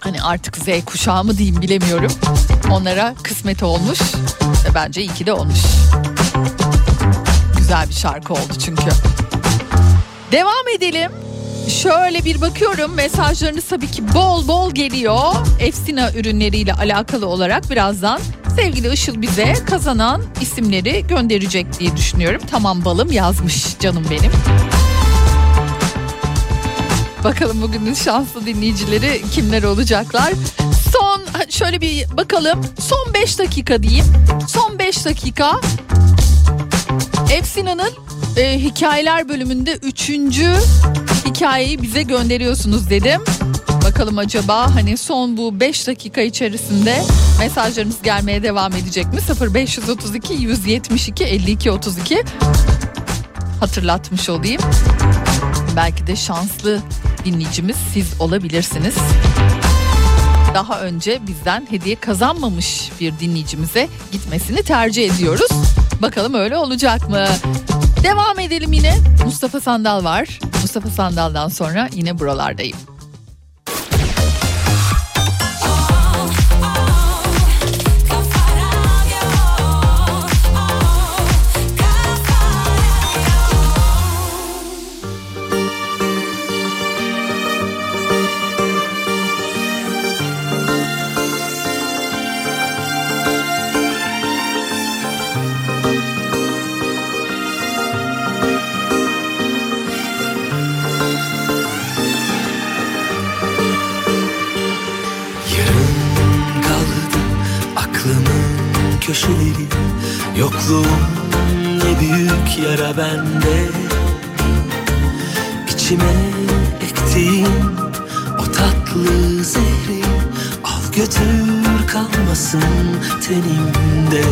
[SPEAKER 3] hani artık Z kuşağı mı diyeyim bilemiyorum onlara kısmet olmuş ve bence iyi ki de olmuş güzel bir şarkı oldu çünkü devam edelim Şöyle bir bakıyorum mesajlarınız tabii ki bol bol geliyor. Efsina ürünleriyle alakalı olarak birazdan sevgili Işıl bize kazanan isimleri gönderecek diye düşünüyorum. Tamam balım yazmış canım benim. Bakalım bugünün şanslı dinleyicileri kimler olacaklar. Son şöyle bir bakalım. Son 5 dakika diyeyim. Son 5 dakika. Efsina'nın e, hikayeler bölümünde 3. hikayeyi bize gönderiyorsunuz dedim. Bakalım acaba hani son bu 5 dakika içerisinde mesajlarınız gelmeye devam edecek mi? 0532 172 52 32 hatırlatmış olayım. Belki de şanslı dinleyicimiz siz olabilirsiniz. Daha önce bizden hediye kazanmamış bir dinleyicimize gitmesini tercih ediyoruz. Bakalım öyle olacak mı? Devam edelim yine. Mustafa Sandal var. Mustafa Sandal'dan sonra yine buralardayım.
[SPEAKER 6] Köşeleri Yokluğun ne büyük yara bende. İçime ektiğin o tatlı zehri Al götür kalmasın tenimde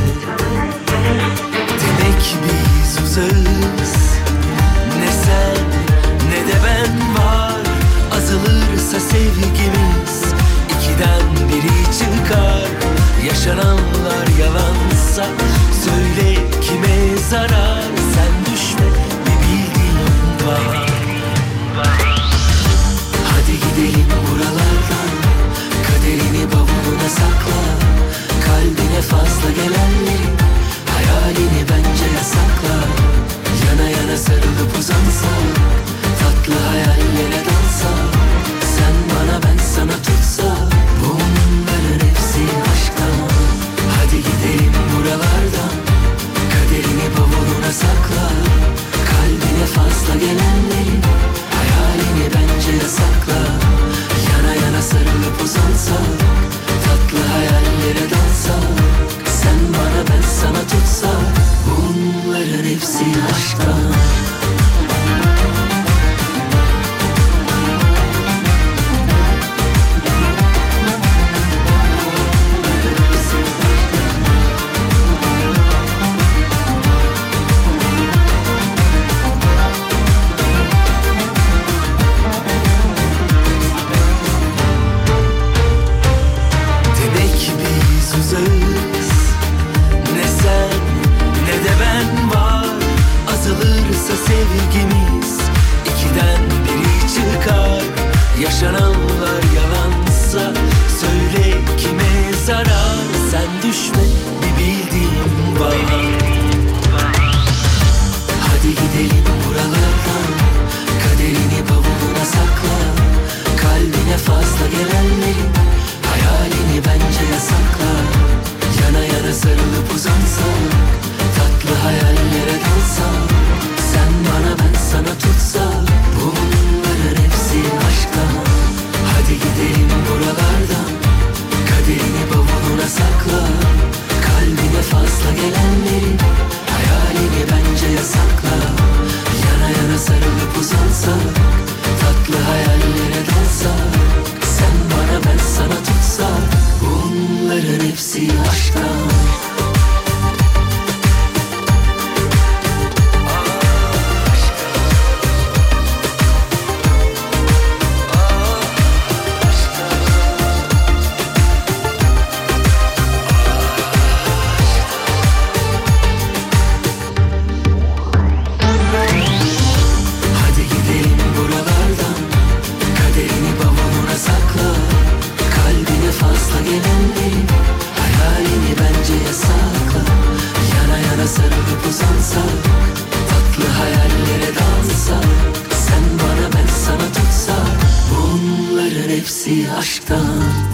[SPEAKER 6] aşktan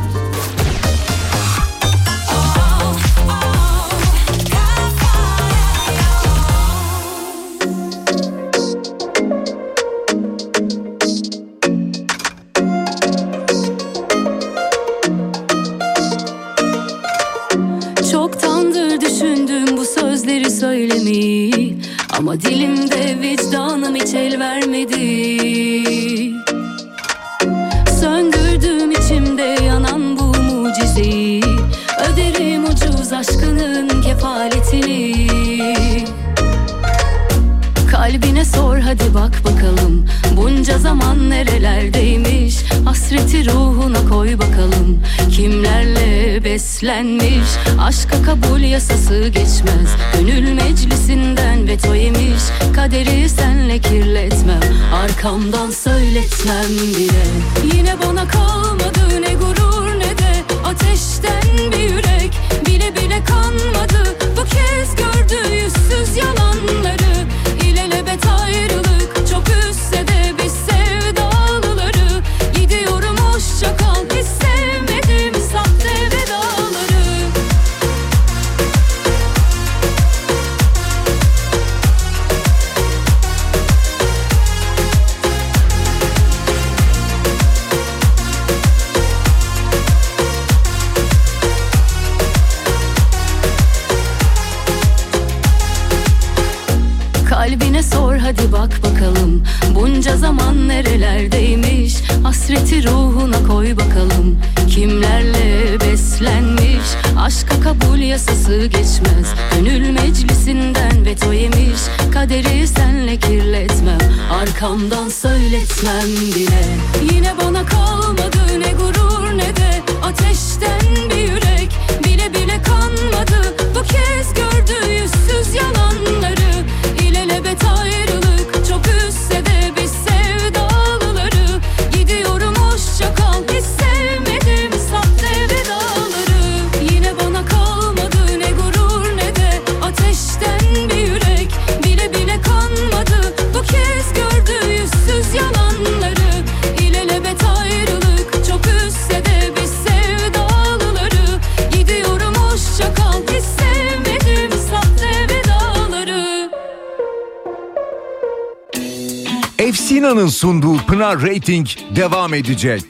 [SPEAKER 5] Rating devam edecek.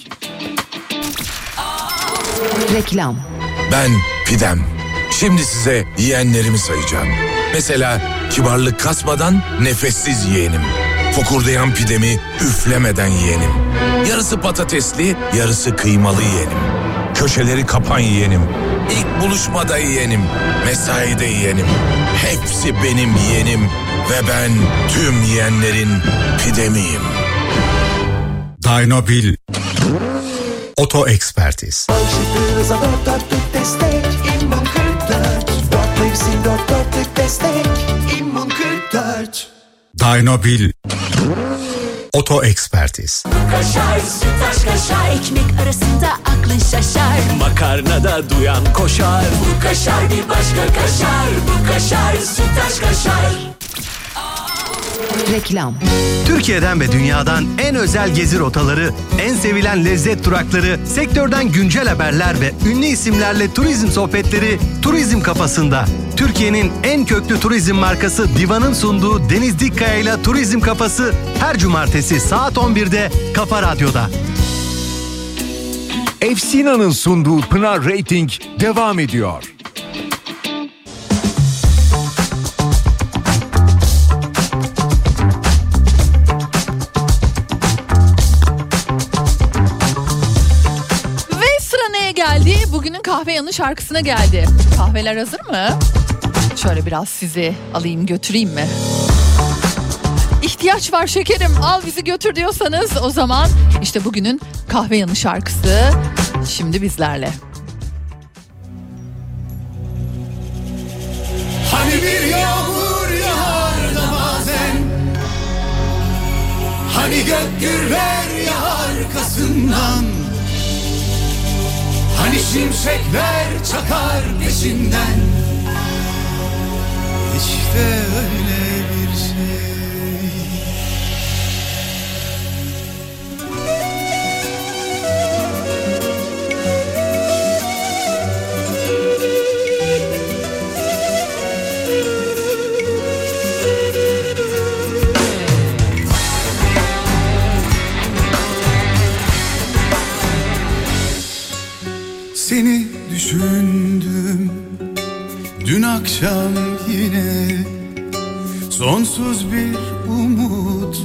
[SPEAKER 17] Reklam.
[SPEAKER 18] Ben Pidem. Şimdi size yiyenlerimi sayacağım. Mesela kibarlık kasmadan nefessiz yeğenim. Fokurdayan pidemi üflemeden yeğenim. Yarısı patatesli, yarısı kıymalı yeğenim. Köşeleri kapan yeğenim. İlk buluşmada yeğenim. Mesaide yeğenim. Hepsi benim yeğenim. Ve ben tüm yeğenlerin pidemiyim.
[SPEAKER 19] Dynobil Oto Ekspertiz.
[SPEAKER 12] Bağışıklığınıza dört dörtlük destek İmmun 44 Dört mevsim dört dörtlük destek İmmun 44
[SPEAKER 19] Dynobil Oto Ekspertiz.
[SPEAKER 20] Kaşar, sütaş kaşar Ekmek arasında aklın şaşar.
[SPEAKER 21] Makarnada duyan koşar.
[SPEAKER 20] Bu kaşar bir başka kaşar Bu kaşar, sütaş kaşar
[SPEAKER 17] Reklam.
[SPEAKER 22] Türkiye'den ve dünyadan en özel gezi rotaları, en sevilen lezzet durakları, sektörden güncel haberler ve ünlü isimlerle turizm sohbetleri Turizm Kafasında. Türkiye'nin en köklü turizm markası Diva'nın sunduğu Deniz Dikkaya ile Turizm Kafası her cumartesi saat 11'de Kafa Radyo'da.
[SPEAKER 5] Efsina'nın sunduğu Pınar Rating devam ediyor.
[SPEAKER 3] Bugünün kahve yanı şarkısına geldi. Kahveler hazır mı? Şöyle biraz sizi alayım götüreyim mi? İhtiyaç var şekerim al bizi götür diyorsanız o zaman işte bugünün kahve yanı şarkısı şimdi bizlerle.
[SPEAKER 10] Hani bir yağmur yağar da bazen Hani gök gürler yağar arkasından Hani şimşekler çakar peşinden. İşte öyle bir şey Seni düşündüm. Dün akşam yine Sonsuz bir umut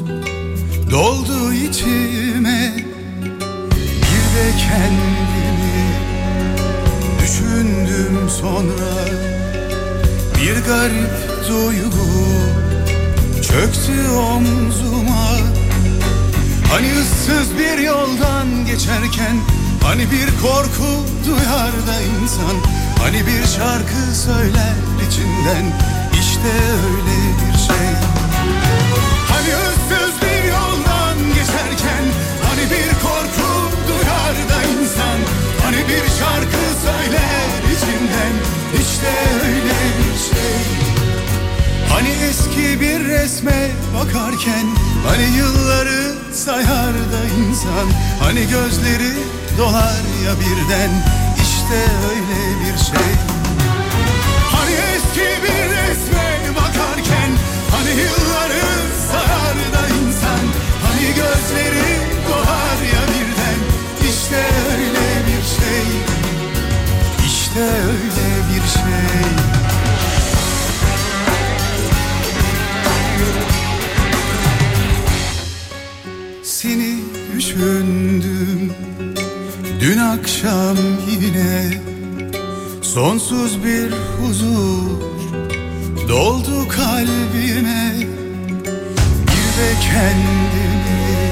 [SPEAKER 10] doldu içime. Bir de kendimi düşündüm sonra. Bir garip duygu çöktü omzuma. Hani ıssız bir yoldan geçerken Hani bir korku duyar da insan Hani bir şarkı söyler içinden İşte öyle bir şey. Hani ıssız bir yoldan geçerken Hani bir korku duyar da insan Hani bir şarkı söyler içinden İşte öyle bir şey. Hani eski bir resme bakarken Hani yılları sayar da insan Hani gözleri dolar ya birden İşte öyle bir şey. Hani eski bir resme bakarken Hani yılları sayar da insan. Hani gözleri dolar ya birden İşte öyle bir şey. İşte öyle bir şey. Seni düşündüm dün akşam yine Sonsuz bir huzur doldu kalbime. Bir de kendimi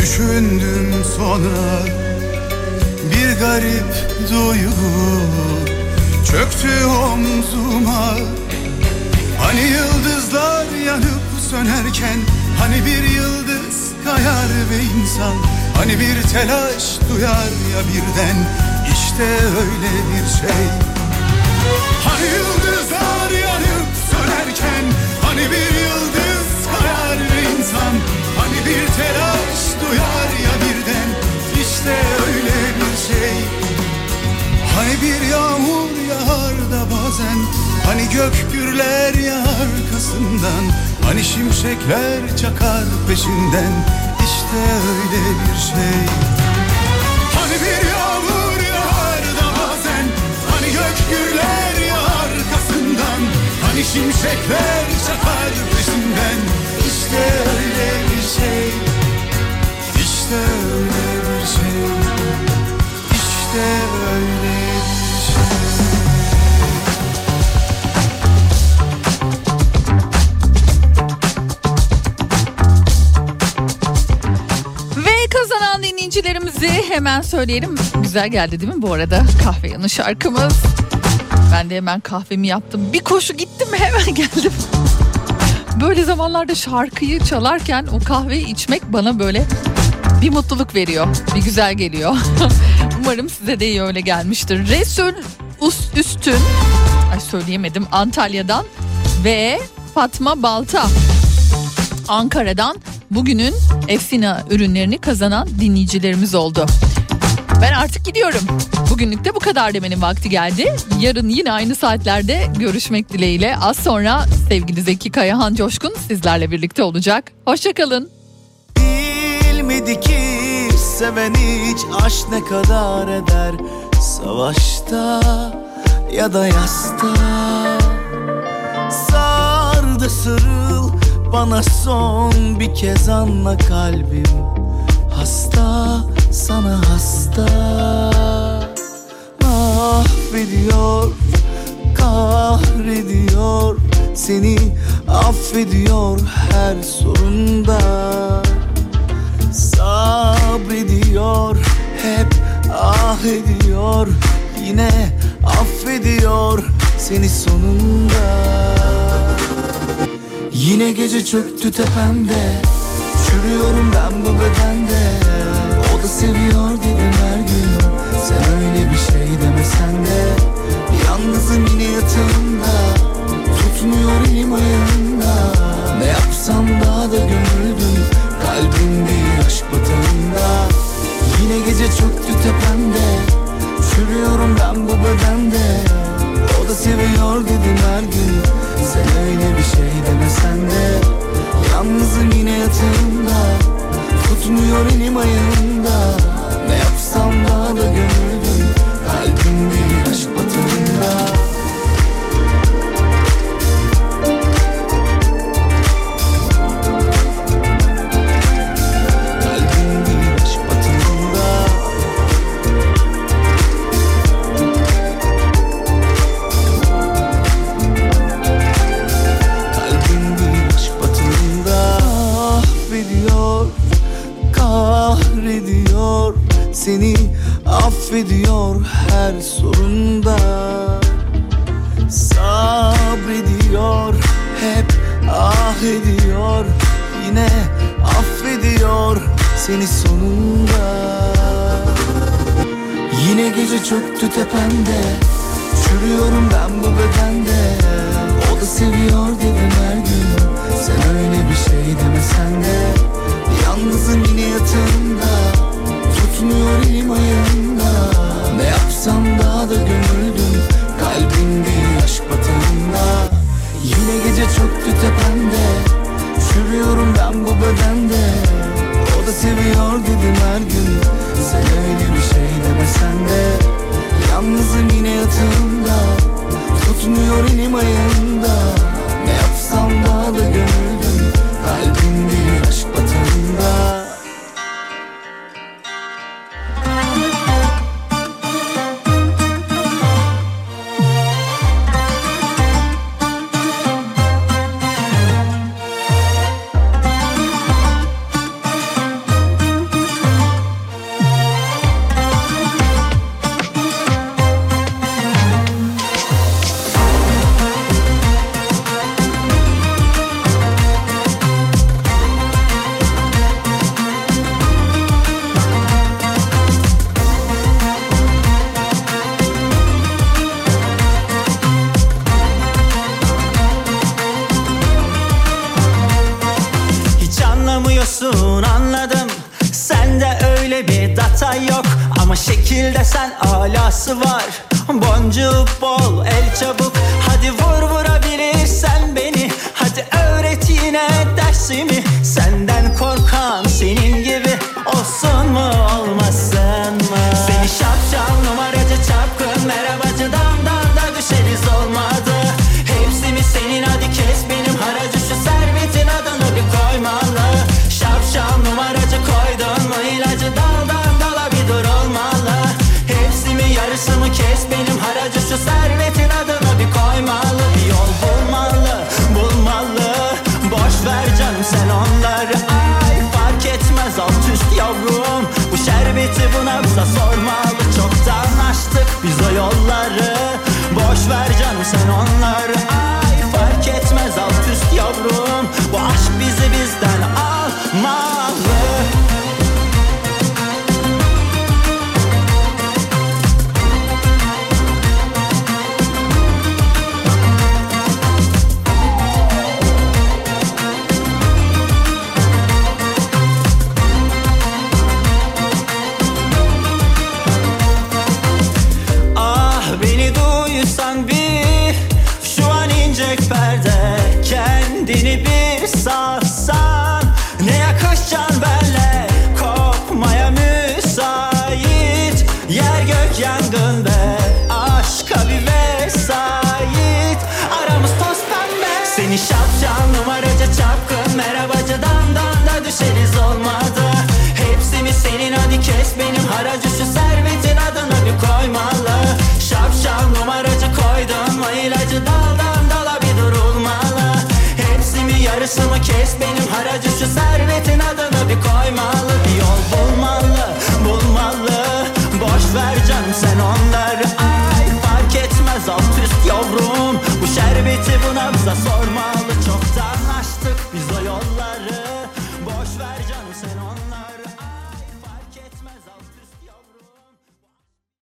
[SPEAKER 10] düşündüm sonra. Bir garip duygu çöktü omzuma. Hani yıldızlar yanıp sönerken Hani bir yıldız kayar ve insan Hani bir telaş duyar ya birden İşte öyle bir şey. Hani yıldızlar yanıp sönerken Hani bir yıldız kayar insan. Hani bir telaş duyar ya birden İşte öyle bir şey. Hani bir yağmur yağar da bazen Hani gök gürler ya arkasından.
[SPEAKER 17] Hani şimşekler çakar peşinden işte öyle bir şey. Hani bir yağmur yağar da bazen Hani gök gürler ya arkasından Hani şimşekler çakar peşinden. İşte öyle bir şey İşte öyle bir şey İşte öyle bir şey
[SPEAKER 3] hemen söyleyelim. Güzel geldi değil mi bu arada kahve yanı şarkımız? Ben de hemen kahvemi yaptım. Bir koşu gittim hemen geldim. Böyle zamanlarda şarkıyı çalarken o kahveyi içmek bana böyle bir mutluluk veriyor. Bir güzel geliyor. Umarım size de iyi öyle gelmiştir. Resul Us- Üstün ay söyleyemedim Antalya'dan ve Fatma Balta Ankara'dan bugünün Efsina ürünlerini kazanan dinleyicilerimiz oldu. Ben artık gidiyorum. Bugünlük de bu kadar demenin vakti geldi. Yarın yine aynı saatlerde görüşmek dileğiyle. Az sonra sevgili Zeki Kayahan Coşkun sizlerle birlikte olacak. Hoşçakalın.
[SPEAKER 12] Bilmedi ki seven hiç aşk ne kadar eder Savaşta ya da yasta Sar da sarıl bana son bir kez anla kalbim. Hasta sana hasta. Mahvediyor kahrediyor. Seni affediyor her sorunda. Sabrediyor hep ah ediyor. Yine affediyor seni sonunda Yine gece çöktü tepemde. Çürüyorum ben bu bedende. O da seviyor dedim her gün. Sen öyle bir şey demesen de. Yalnızım yine yatağımda. Tutmuyor elim ayağımda. Ne yapsam daha da gömüldüm. Kalbim bir aşk batağında. Yine gece çöktü tepemde. Çürüyorum ben bu bedende Da seviyor dedim her gün. Sen öyle bir şey demesen de Yalnızım yine yatağımda. Tutmuyor elim ayağımda Seni affediyor her sorunda. Sabrediyor, hep ah ediyor. Yine affediyor seni sonunda. Yine gece çöktü tepemde Çürüyorum ben bu bedende. O da seviyor dedim her gün. Sen öyle bir şey demesen de. Yalnızım yine yatağımda Tutmuyor elim ayağımda. Ne yapsam daha da gömüldüm. Kalbim bir aşk batağında Yine gece çöktü tepemde Çürüyorum ben bu bedende. O da seviyor dedim her gün. Sen öyle bir şey demesen de. Yalnızım yine yatağımda. Tutmuyor elim ayağımda. Ne yapsam daha da gömüldüm. Kalbim bir